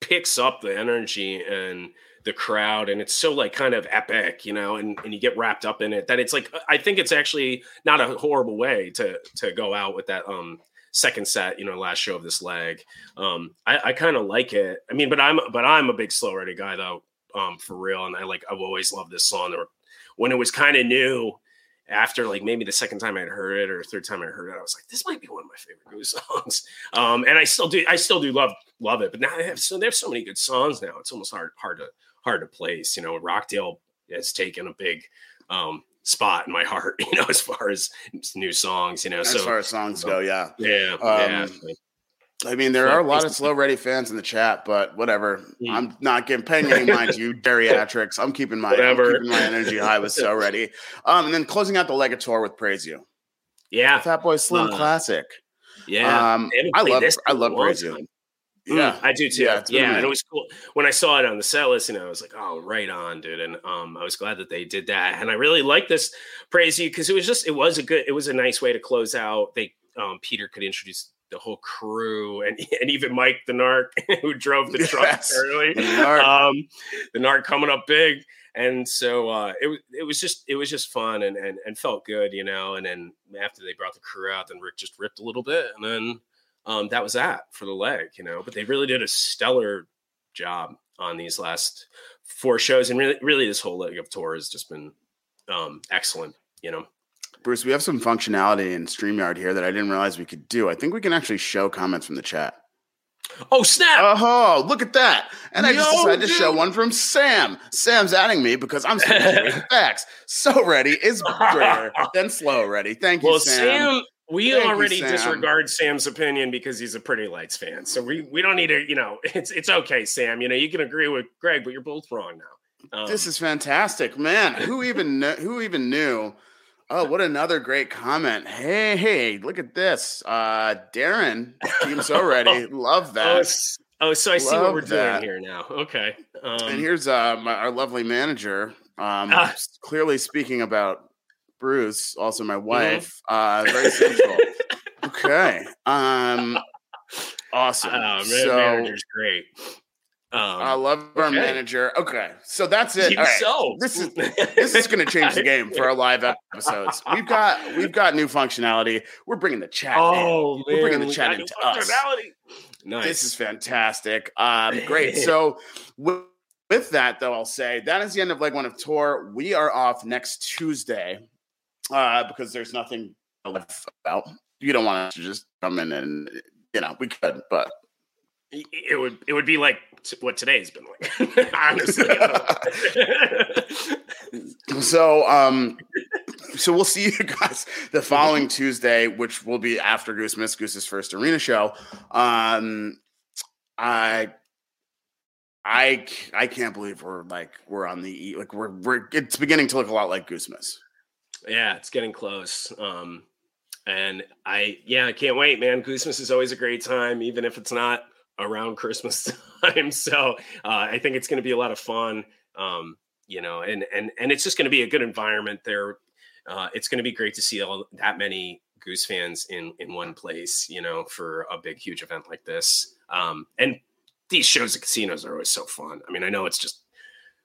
C: picks up the energy and the crowd and it's so like kind of epic you know and, and you get wrapped up in it that it's like i think it's actually not a horrible way to to go out with that um second set you know last show of this leg um i, I kind of like it i mean but i'm but i'm a big slow ready guy though um for real and i like i've always loved this song or when it was kind of new after like maybe the second time I'd heard it or third time I heard it, I was like, this might be one of my favorite Goose songs. Um, and I still do, I still do love love it. But now they have so they have so many good songs now. It's almost hard hard to hard to place. You know, Rockdale has taken a big um, spot in my heart. You know, as far as new songs. You know,
B: As
C: so
B: far as songs go, yeah.
C: yeah, yeah.
B: Um, I mean, there are a lot of slow ready fans in the chat, but whatever.
C: Mm.
B: I'm not getting paying any mind to you geriatrics. I'm keeping my I'm keeping my energy high with so ready. Um, and then closing out the leg tour with Praise You,
C: yeah,
B: Fatboy Slim
C: Uh,
B: classic.
C: yeah.
B: um, I love I love Praise You. Yeah,
C: Mm, I do too.
B: Yeah,
C: Yeah,
B: it's been a
C: and it was cool when I saw it on the set list. You know, I was like, "Oh, right on, dude!" And um, I was glad that they did that. And I really like this praise you because it was just it was a good, it was a nice way to close out. They um, Peter could introduce the whole crew and and even Mike the Narc who drove the truck
B: Yes,
C: early.
B: the Narc.
C: Um, the Narc coming up big. And so uh, it was it was just it was just fun and, and and felt good, you know. And then after they brought the crew out, then Rick just ripped a little bit, and then um, that was that for the leg, you know. But they really did a stellar job on these last four shows, and really, really, this whole leg of tour has just been um, excellent, you know.
B: Bruce, we have some functionality in StreamYard here that I didn't realize we could do. I think we can actually show comments from the chat.
C: Oh snap!
B: Oh, look at that. And I just decided to show one from Sam. Sam's adding me because I'm so facts. So ready is greater than slow ready. Thank you,
C: well,
B: Sam.
C: Sam, we
B: Thank you,
C: already
B: Sam.
C: disregard Sam's opinion because he's a Pretty Lights fan. So we we don't need to, you know, it's it's okay, Sam. You know, you can agree with Greg, but you're both wrong now. Um,
B: This is fantastic, man. Who even kn- who even knew? Oh, what another great comment. Hey, hey, look at this. Uh Darren, team so ready. Love
C: oh,
B: that.
C: s- oh, so I see what we're
B: that.
C: doing here now. Okay. Um,
B: and here's uh my, our lovely manager. Um s- clearly speaking about Bruce, also
C: Mm-hmm.
B: my wife. Uh very central. okay. Um awesome.
C: oh, man,
B: so
C: manager's great. Um,
B: I love our manager. Okay. So that's it.
C: even
B: All right.
C: so,
B: This is this is going to change the game for our live episodes. We've got we've got new functionality. We're bringing the chat. in.
C: Oh man,
B: We're bringing the chat into us.
C: Nice.
B: This is fantastic. Um, great. So with, with that, though, I'll say that is the end of leg one of tour. We are off next Tuesday uh, because there's nothing left about. You don't want to just come in and you know we could, but
C: it would it would be like what today's been like. honestly.
B: so um, so we'll see you guys the following Tuesday, which will be after Goosemas Goose's first arena show. Um, I I I can't believe we're like we're on the like we're we're it's beginning to look a lot like Goosemas.
C: Yeah, it's getting close. Um and I yeah, I can't wait, man. Christmas is always a great time, even if it's not around Christmas time. So uh, I think it's going to be a lot of fun. Um, you know, and and and it's just going to be a good environment there. Uh, it's going to be great to see all that many Goose fans in in one place. You know, for a big, huge event like this. Um, and these shows at casinos are always so fun. I mean, I know it's just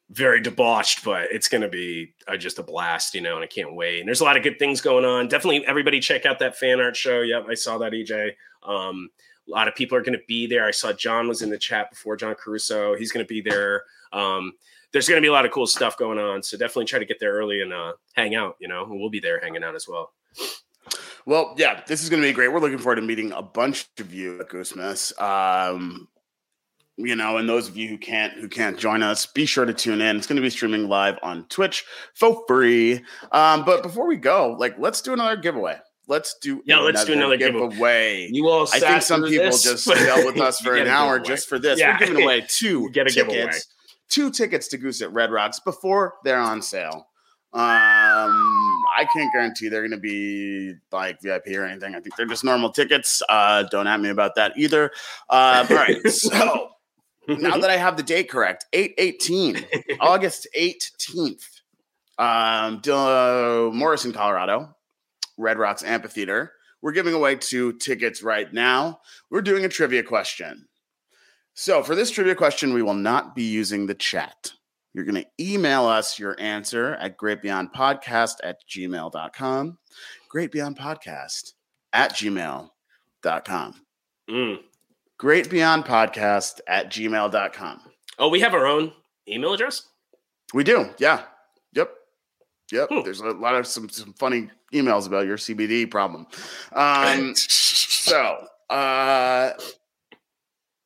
C: very debauched, but it's going to be uh, just a blast, you know, and I can't wait. And there's a lot of good things going on. Definitely, everybody check out that fan art show. Yep, I saw that, EJ. Um, a lot of people are going to be there. I saw John was in the chat before, John Caruso. He's going to be there. Um, there's going to be a lot of cool stuff going on. So definitely try to get there early and uh, hang out, you know, we'll be there hanging out as well.
B: Well, yeah, this is going to be great. We're looking forward to meeting a bunch of you at Goosemas. Um, you know, and those of you who can't who can't join us, be sure to tune in. It's going to be streaming live on Twitch for free. Um, but before we go, like, let's do another giveaway. Let's do
C: yeah, let's do another giveaway. giveaway.
B: You all, I think some people this, just dealt with us for an hour just for this. Yeah. We're giving away two get a tickets, giveaway. two tickets to Goose at Red Rocks before they're on sale. Um, I can't guarantee they're going to be like VIP or anything. I think they're just normal tickets. Uh, don't at me about that either. Uh, all right, so now that I have the date correct, 818, August 18th, um, uh, Morrison, Colorado, Red Rocks Amphitheater. We're giving away two tickets right now. We're doing a trivia question. So, for this trivia question, we will not be using the chat. You're going to email us your answer at greatbeyondpodcast at gmail.com. Greatbeyondpodcast at gmail.com. Mm. Great Beyond Podcast at gmail.com.
C: Oh, we have our own email address?
B: We do. Yeah. Yep. Yep. Hmm. There's a lot of some, some funny emails about your CBD problem. Um, so, uh,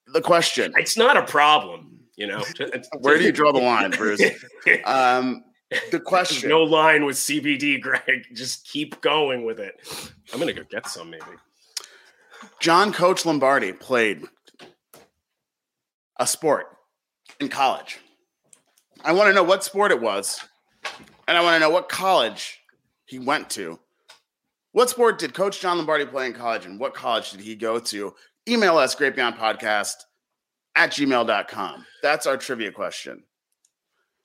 B: the question
C: it's not a problem, you know.
B: Where do you draw the line, Bruce? Um, the question
C: no line with CBD, Greg. Just keep going with it. I'm gonna go get some, maybe.
B: John Coach Lombardi played a sport in college. I want to know what sport it was, and I want to know what college he went to. What sport did Coach John Lombardi play in college, and what college did he go to? Email us, greatbeyondpodcast at gmail.com. That's our trivia question.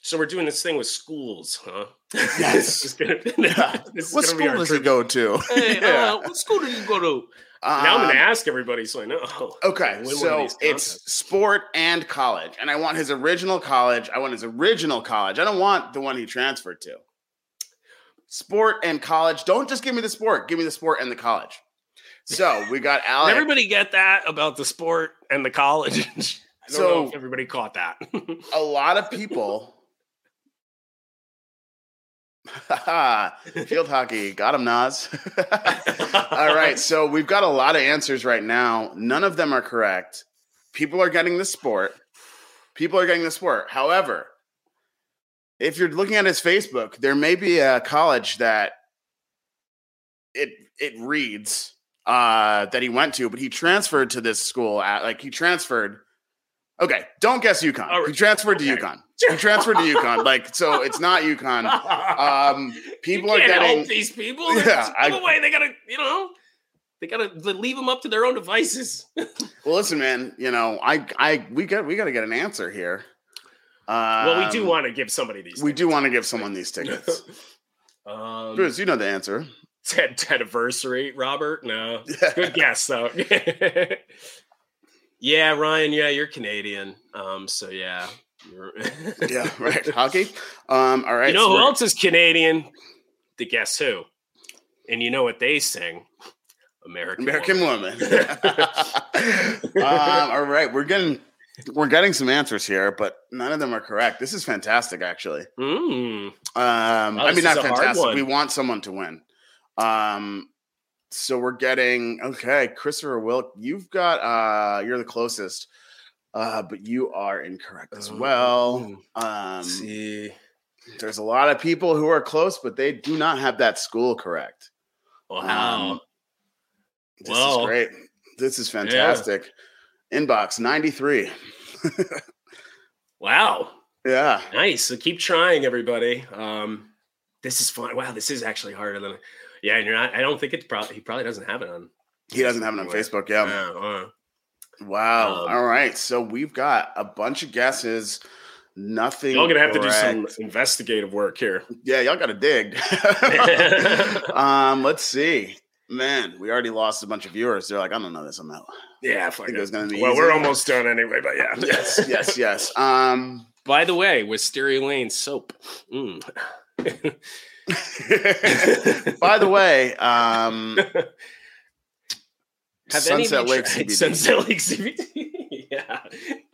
C: So we're doing this thing with schools, huh?
B: Yes. gonna, yeah. What school does he go to?
C: Hey, yeah. uh, what school did you go to? Um, now I'm going to ask everybody so I know.
B: Okay, so it's sport and college, and I want his original college. I want his original college. I don't want the one he transferred to. Sport and college. Don't just give me the sport. Give me the sport and the college. So we got Alex.
C: everybody get that about the sport and the college? so everybody caught that.
B: a lot of people Field hockey. Got him, Nas. All right. So we've got a lot of answers right now. None of them are correct. People are getting the sport. People are getting the sport. However, if you're looking at his Facebook, there may be a college that it it reads uh, that he went to, but he transferred to this school at like he transferred Okay, don't guess UConn. Right. He transferred okay. to UConn. He transferred to UConn. Like, so it's not UConn. Um, people are getting
C: these people. Yeah, I, way they gotta, you know, they gotta leave them up to their own devices.
B: well, listen, man. You know, I, I, we got, we got to get an answer here.
C: Um, well, we do um, want to give somebody these.
B: We tickets. do want to give someone these tickets. um, Bruce, you know the answer.
C: Ted, anniversary, Robert. No, good guess though. Yeah, Ryan. Yeah, you're Canadian. Um, so yeah.
B: yeah, right. Hockey. Um, all right.
C: You know so who else is Canadian? The guess who? And you know what they sing? American
B: American Woman. woman. um, all right, we're getting we're getting some answers here, but none of them are correct. This is fantastic, actually.
C: Mm.
B: Um,
C: Oh,
B: I mean, not
C: is a hard
B: fantastic. We want someone to win. Um, so we're getting okay, Christopher Wilk. You've got uh, you're the closest, uh, but you are incorrect as
C: Oh,
B: well.
C: mm.
B: Um,
C: see.
B: there's a lot of people who are close, but they do not have that school correct.
C: Wow.
B: Um, This
C: Well,
B: is great. This is fantastic. Inbox 93.
C: wow.
B: yeah.
C: Nice. So keep trying, everybody. Um, this is fun. Wow, this is actually harder than. Yeah, and you're not. I don't think it's probably. He probably doesn't have it on.
B: He doesn't have it on. Facebook. Yeah.
C: Yeah,
B: Wow.
C: Um,
B: All right. So we've got a bunch of guesses. Nothing.
C: Y'all gonna have to do some investigative work here.
B: Yeah, y'all got to dig. um, let's see. Man, we already lost a bunch of viewers. They're like, I don't know this. I'm out.
C: Yeah, fuck
B: Think it was gonna be
C: Well,
B: easy?
C: we're almost done anyway, but yeah.
B: Yes, yes, yes. Um,
C: By the way, Wysteria Lane soap. Mm.
B: by the way, um,
C: Have
B: Sunset Lake CBD.
C: Sunset Lake CBD. yeah.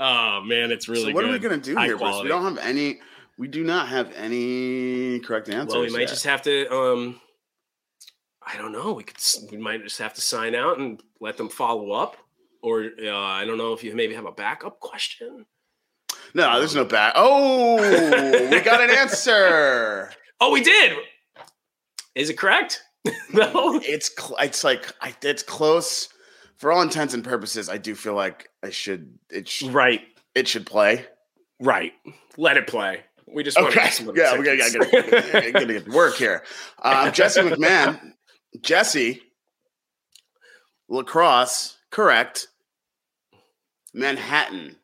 C: Oh man, it's really
B: so what
C: good.
B: are we gonna do
C: High
B: here, Bruce? We don't have any. We do not have any correct answers.
C: Well, we might
B: yet.
C: just have to. um I don't know. We could. We might just have to sign out and let them follow up, or uh, I don't know if you maybe have a backup question.
B: No, there's no back. Oh, we got an answer.
C: Oh, we did. Is it correct? no.
B: It's cl- it's like I, it's close. For all intents and purposes, I do feel like I should it sh-
C: Right.
B: it should play.
C: Right. Let it play. We just want to
B: Okay,
C: get the
B: yeah, we gotta, gotta, gotta, gotta get to work here. Um, Jesse McMahon, Jesse, lacrosse, correct. Manhattan.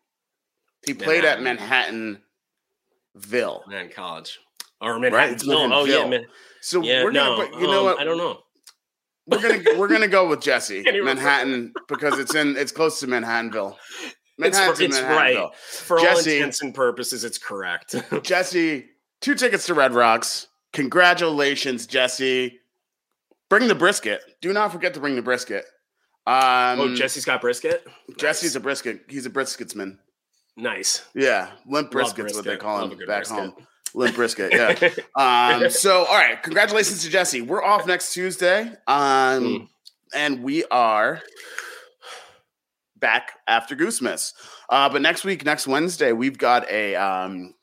B: He played at Manhattanville.
C: Man, college or
B: Right,
C: Manhattan. oh, yeah, man,
B: So
C: yeah.
B: we're gonna,
C: no,
B: put, you know
C: um,
B: what?
C: I don't know.
B: We're gonna we're gonna go with Jesse Manhattan because it's in it's close to Manhattanville.
C: It's,
B: Manhattan's
C: it's right.
B: Manhattanville.
C: For all
B: Jesse-
C: intents and purposes, it's correct.
B: Jesse, two tickets to Red Rocks. Congratulations, Jesse. Bring the brisket. Do not forget to bring the brisket. Um,
C: oh, Jesse's got brisket.
B: Jesse's a brisket. He's a brisketsman.
C: Nice.
B: Yeah, limp brisket's what they call
C: Love
B: him back
C: brisket.
B: home. Limp brisket. Yeah. Um, so, all right. Congratulations to Jesse. We're off next Tuesday. Um,
C: Mm.
B: and we are back after Goosemas. Uh, but next week, next Wednesday, we've got a um,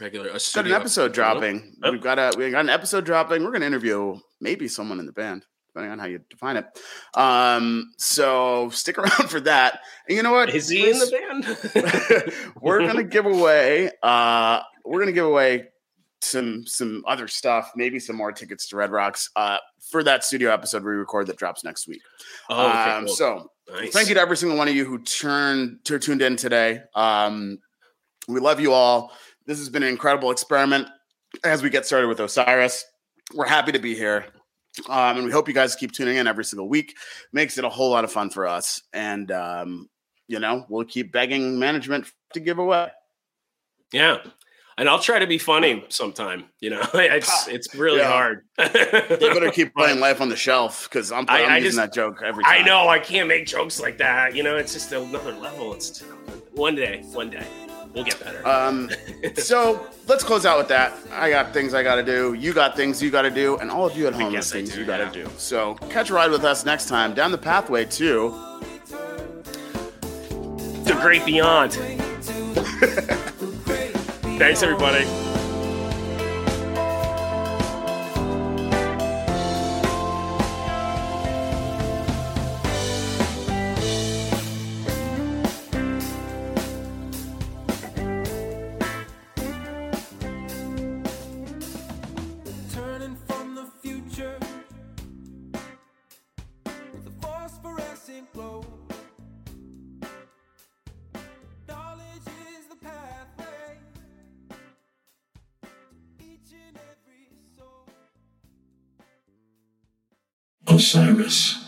C: Regular. A
B: got an episode dropping.
C: Yep.
B: We've got a we got an episode dropping. We're gonna interview maybe someone in the band, depending on how you define it. Um, so stick around for that. And you know what?
C: Is he in the band?
B: we're gonna give away uh we're gonna give away some some other stuff, maybe some more tickets to Red Rocks uh for that studio episode we record that drops next week.
C: oh, okay,
B: um
C: cool.
B: so
C: nice.
B: thank you to every single one of you who turned who tuned in today. Um we love you all. This has been an incredible experiment as we get started with Osiris. We're happy to be here. Um, and we hope you guys keep tuning in every single week. Makes it a whole lot of fun for us. And um, you know, we'll keep begging management to give away.
C: Yeah. And I'll try to be funny sometime. You know, it's it's really
B: Yeah.
C: hard.
B: They better keep playing life on the shelf because I'm,
C: I-
B: I'm
C: I
B: using
C: just-
B: that joke every time.
C: I know I can't make jokes like that. You know, it's just another level. It's one day, one day we'll get better.
B: Um, so let's close out with that. I got things I got to do. You got things you got to do, and all of you at home have things
C: do,
B: you got to
C: yeah.
B: do. So catch a ride with us next time down the pathway to.
C: the great beyond. Thanks, everybody.
D: Osiris.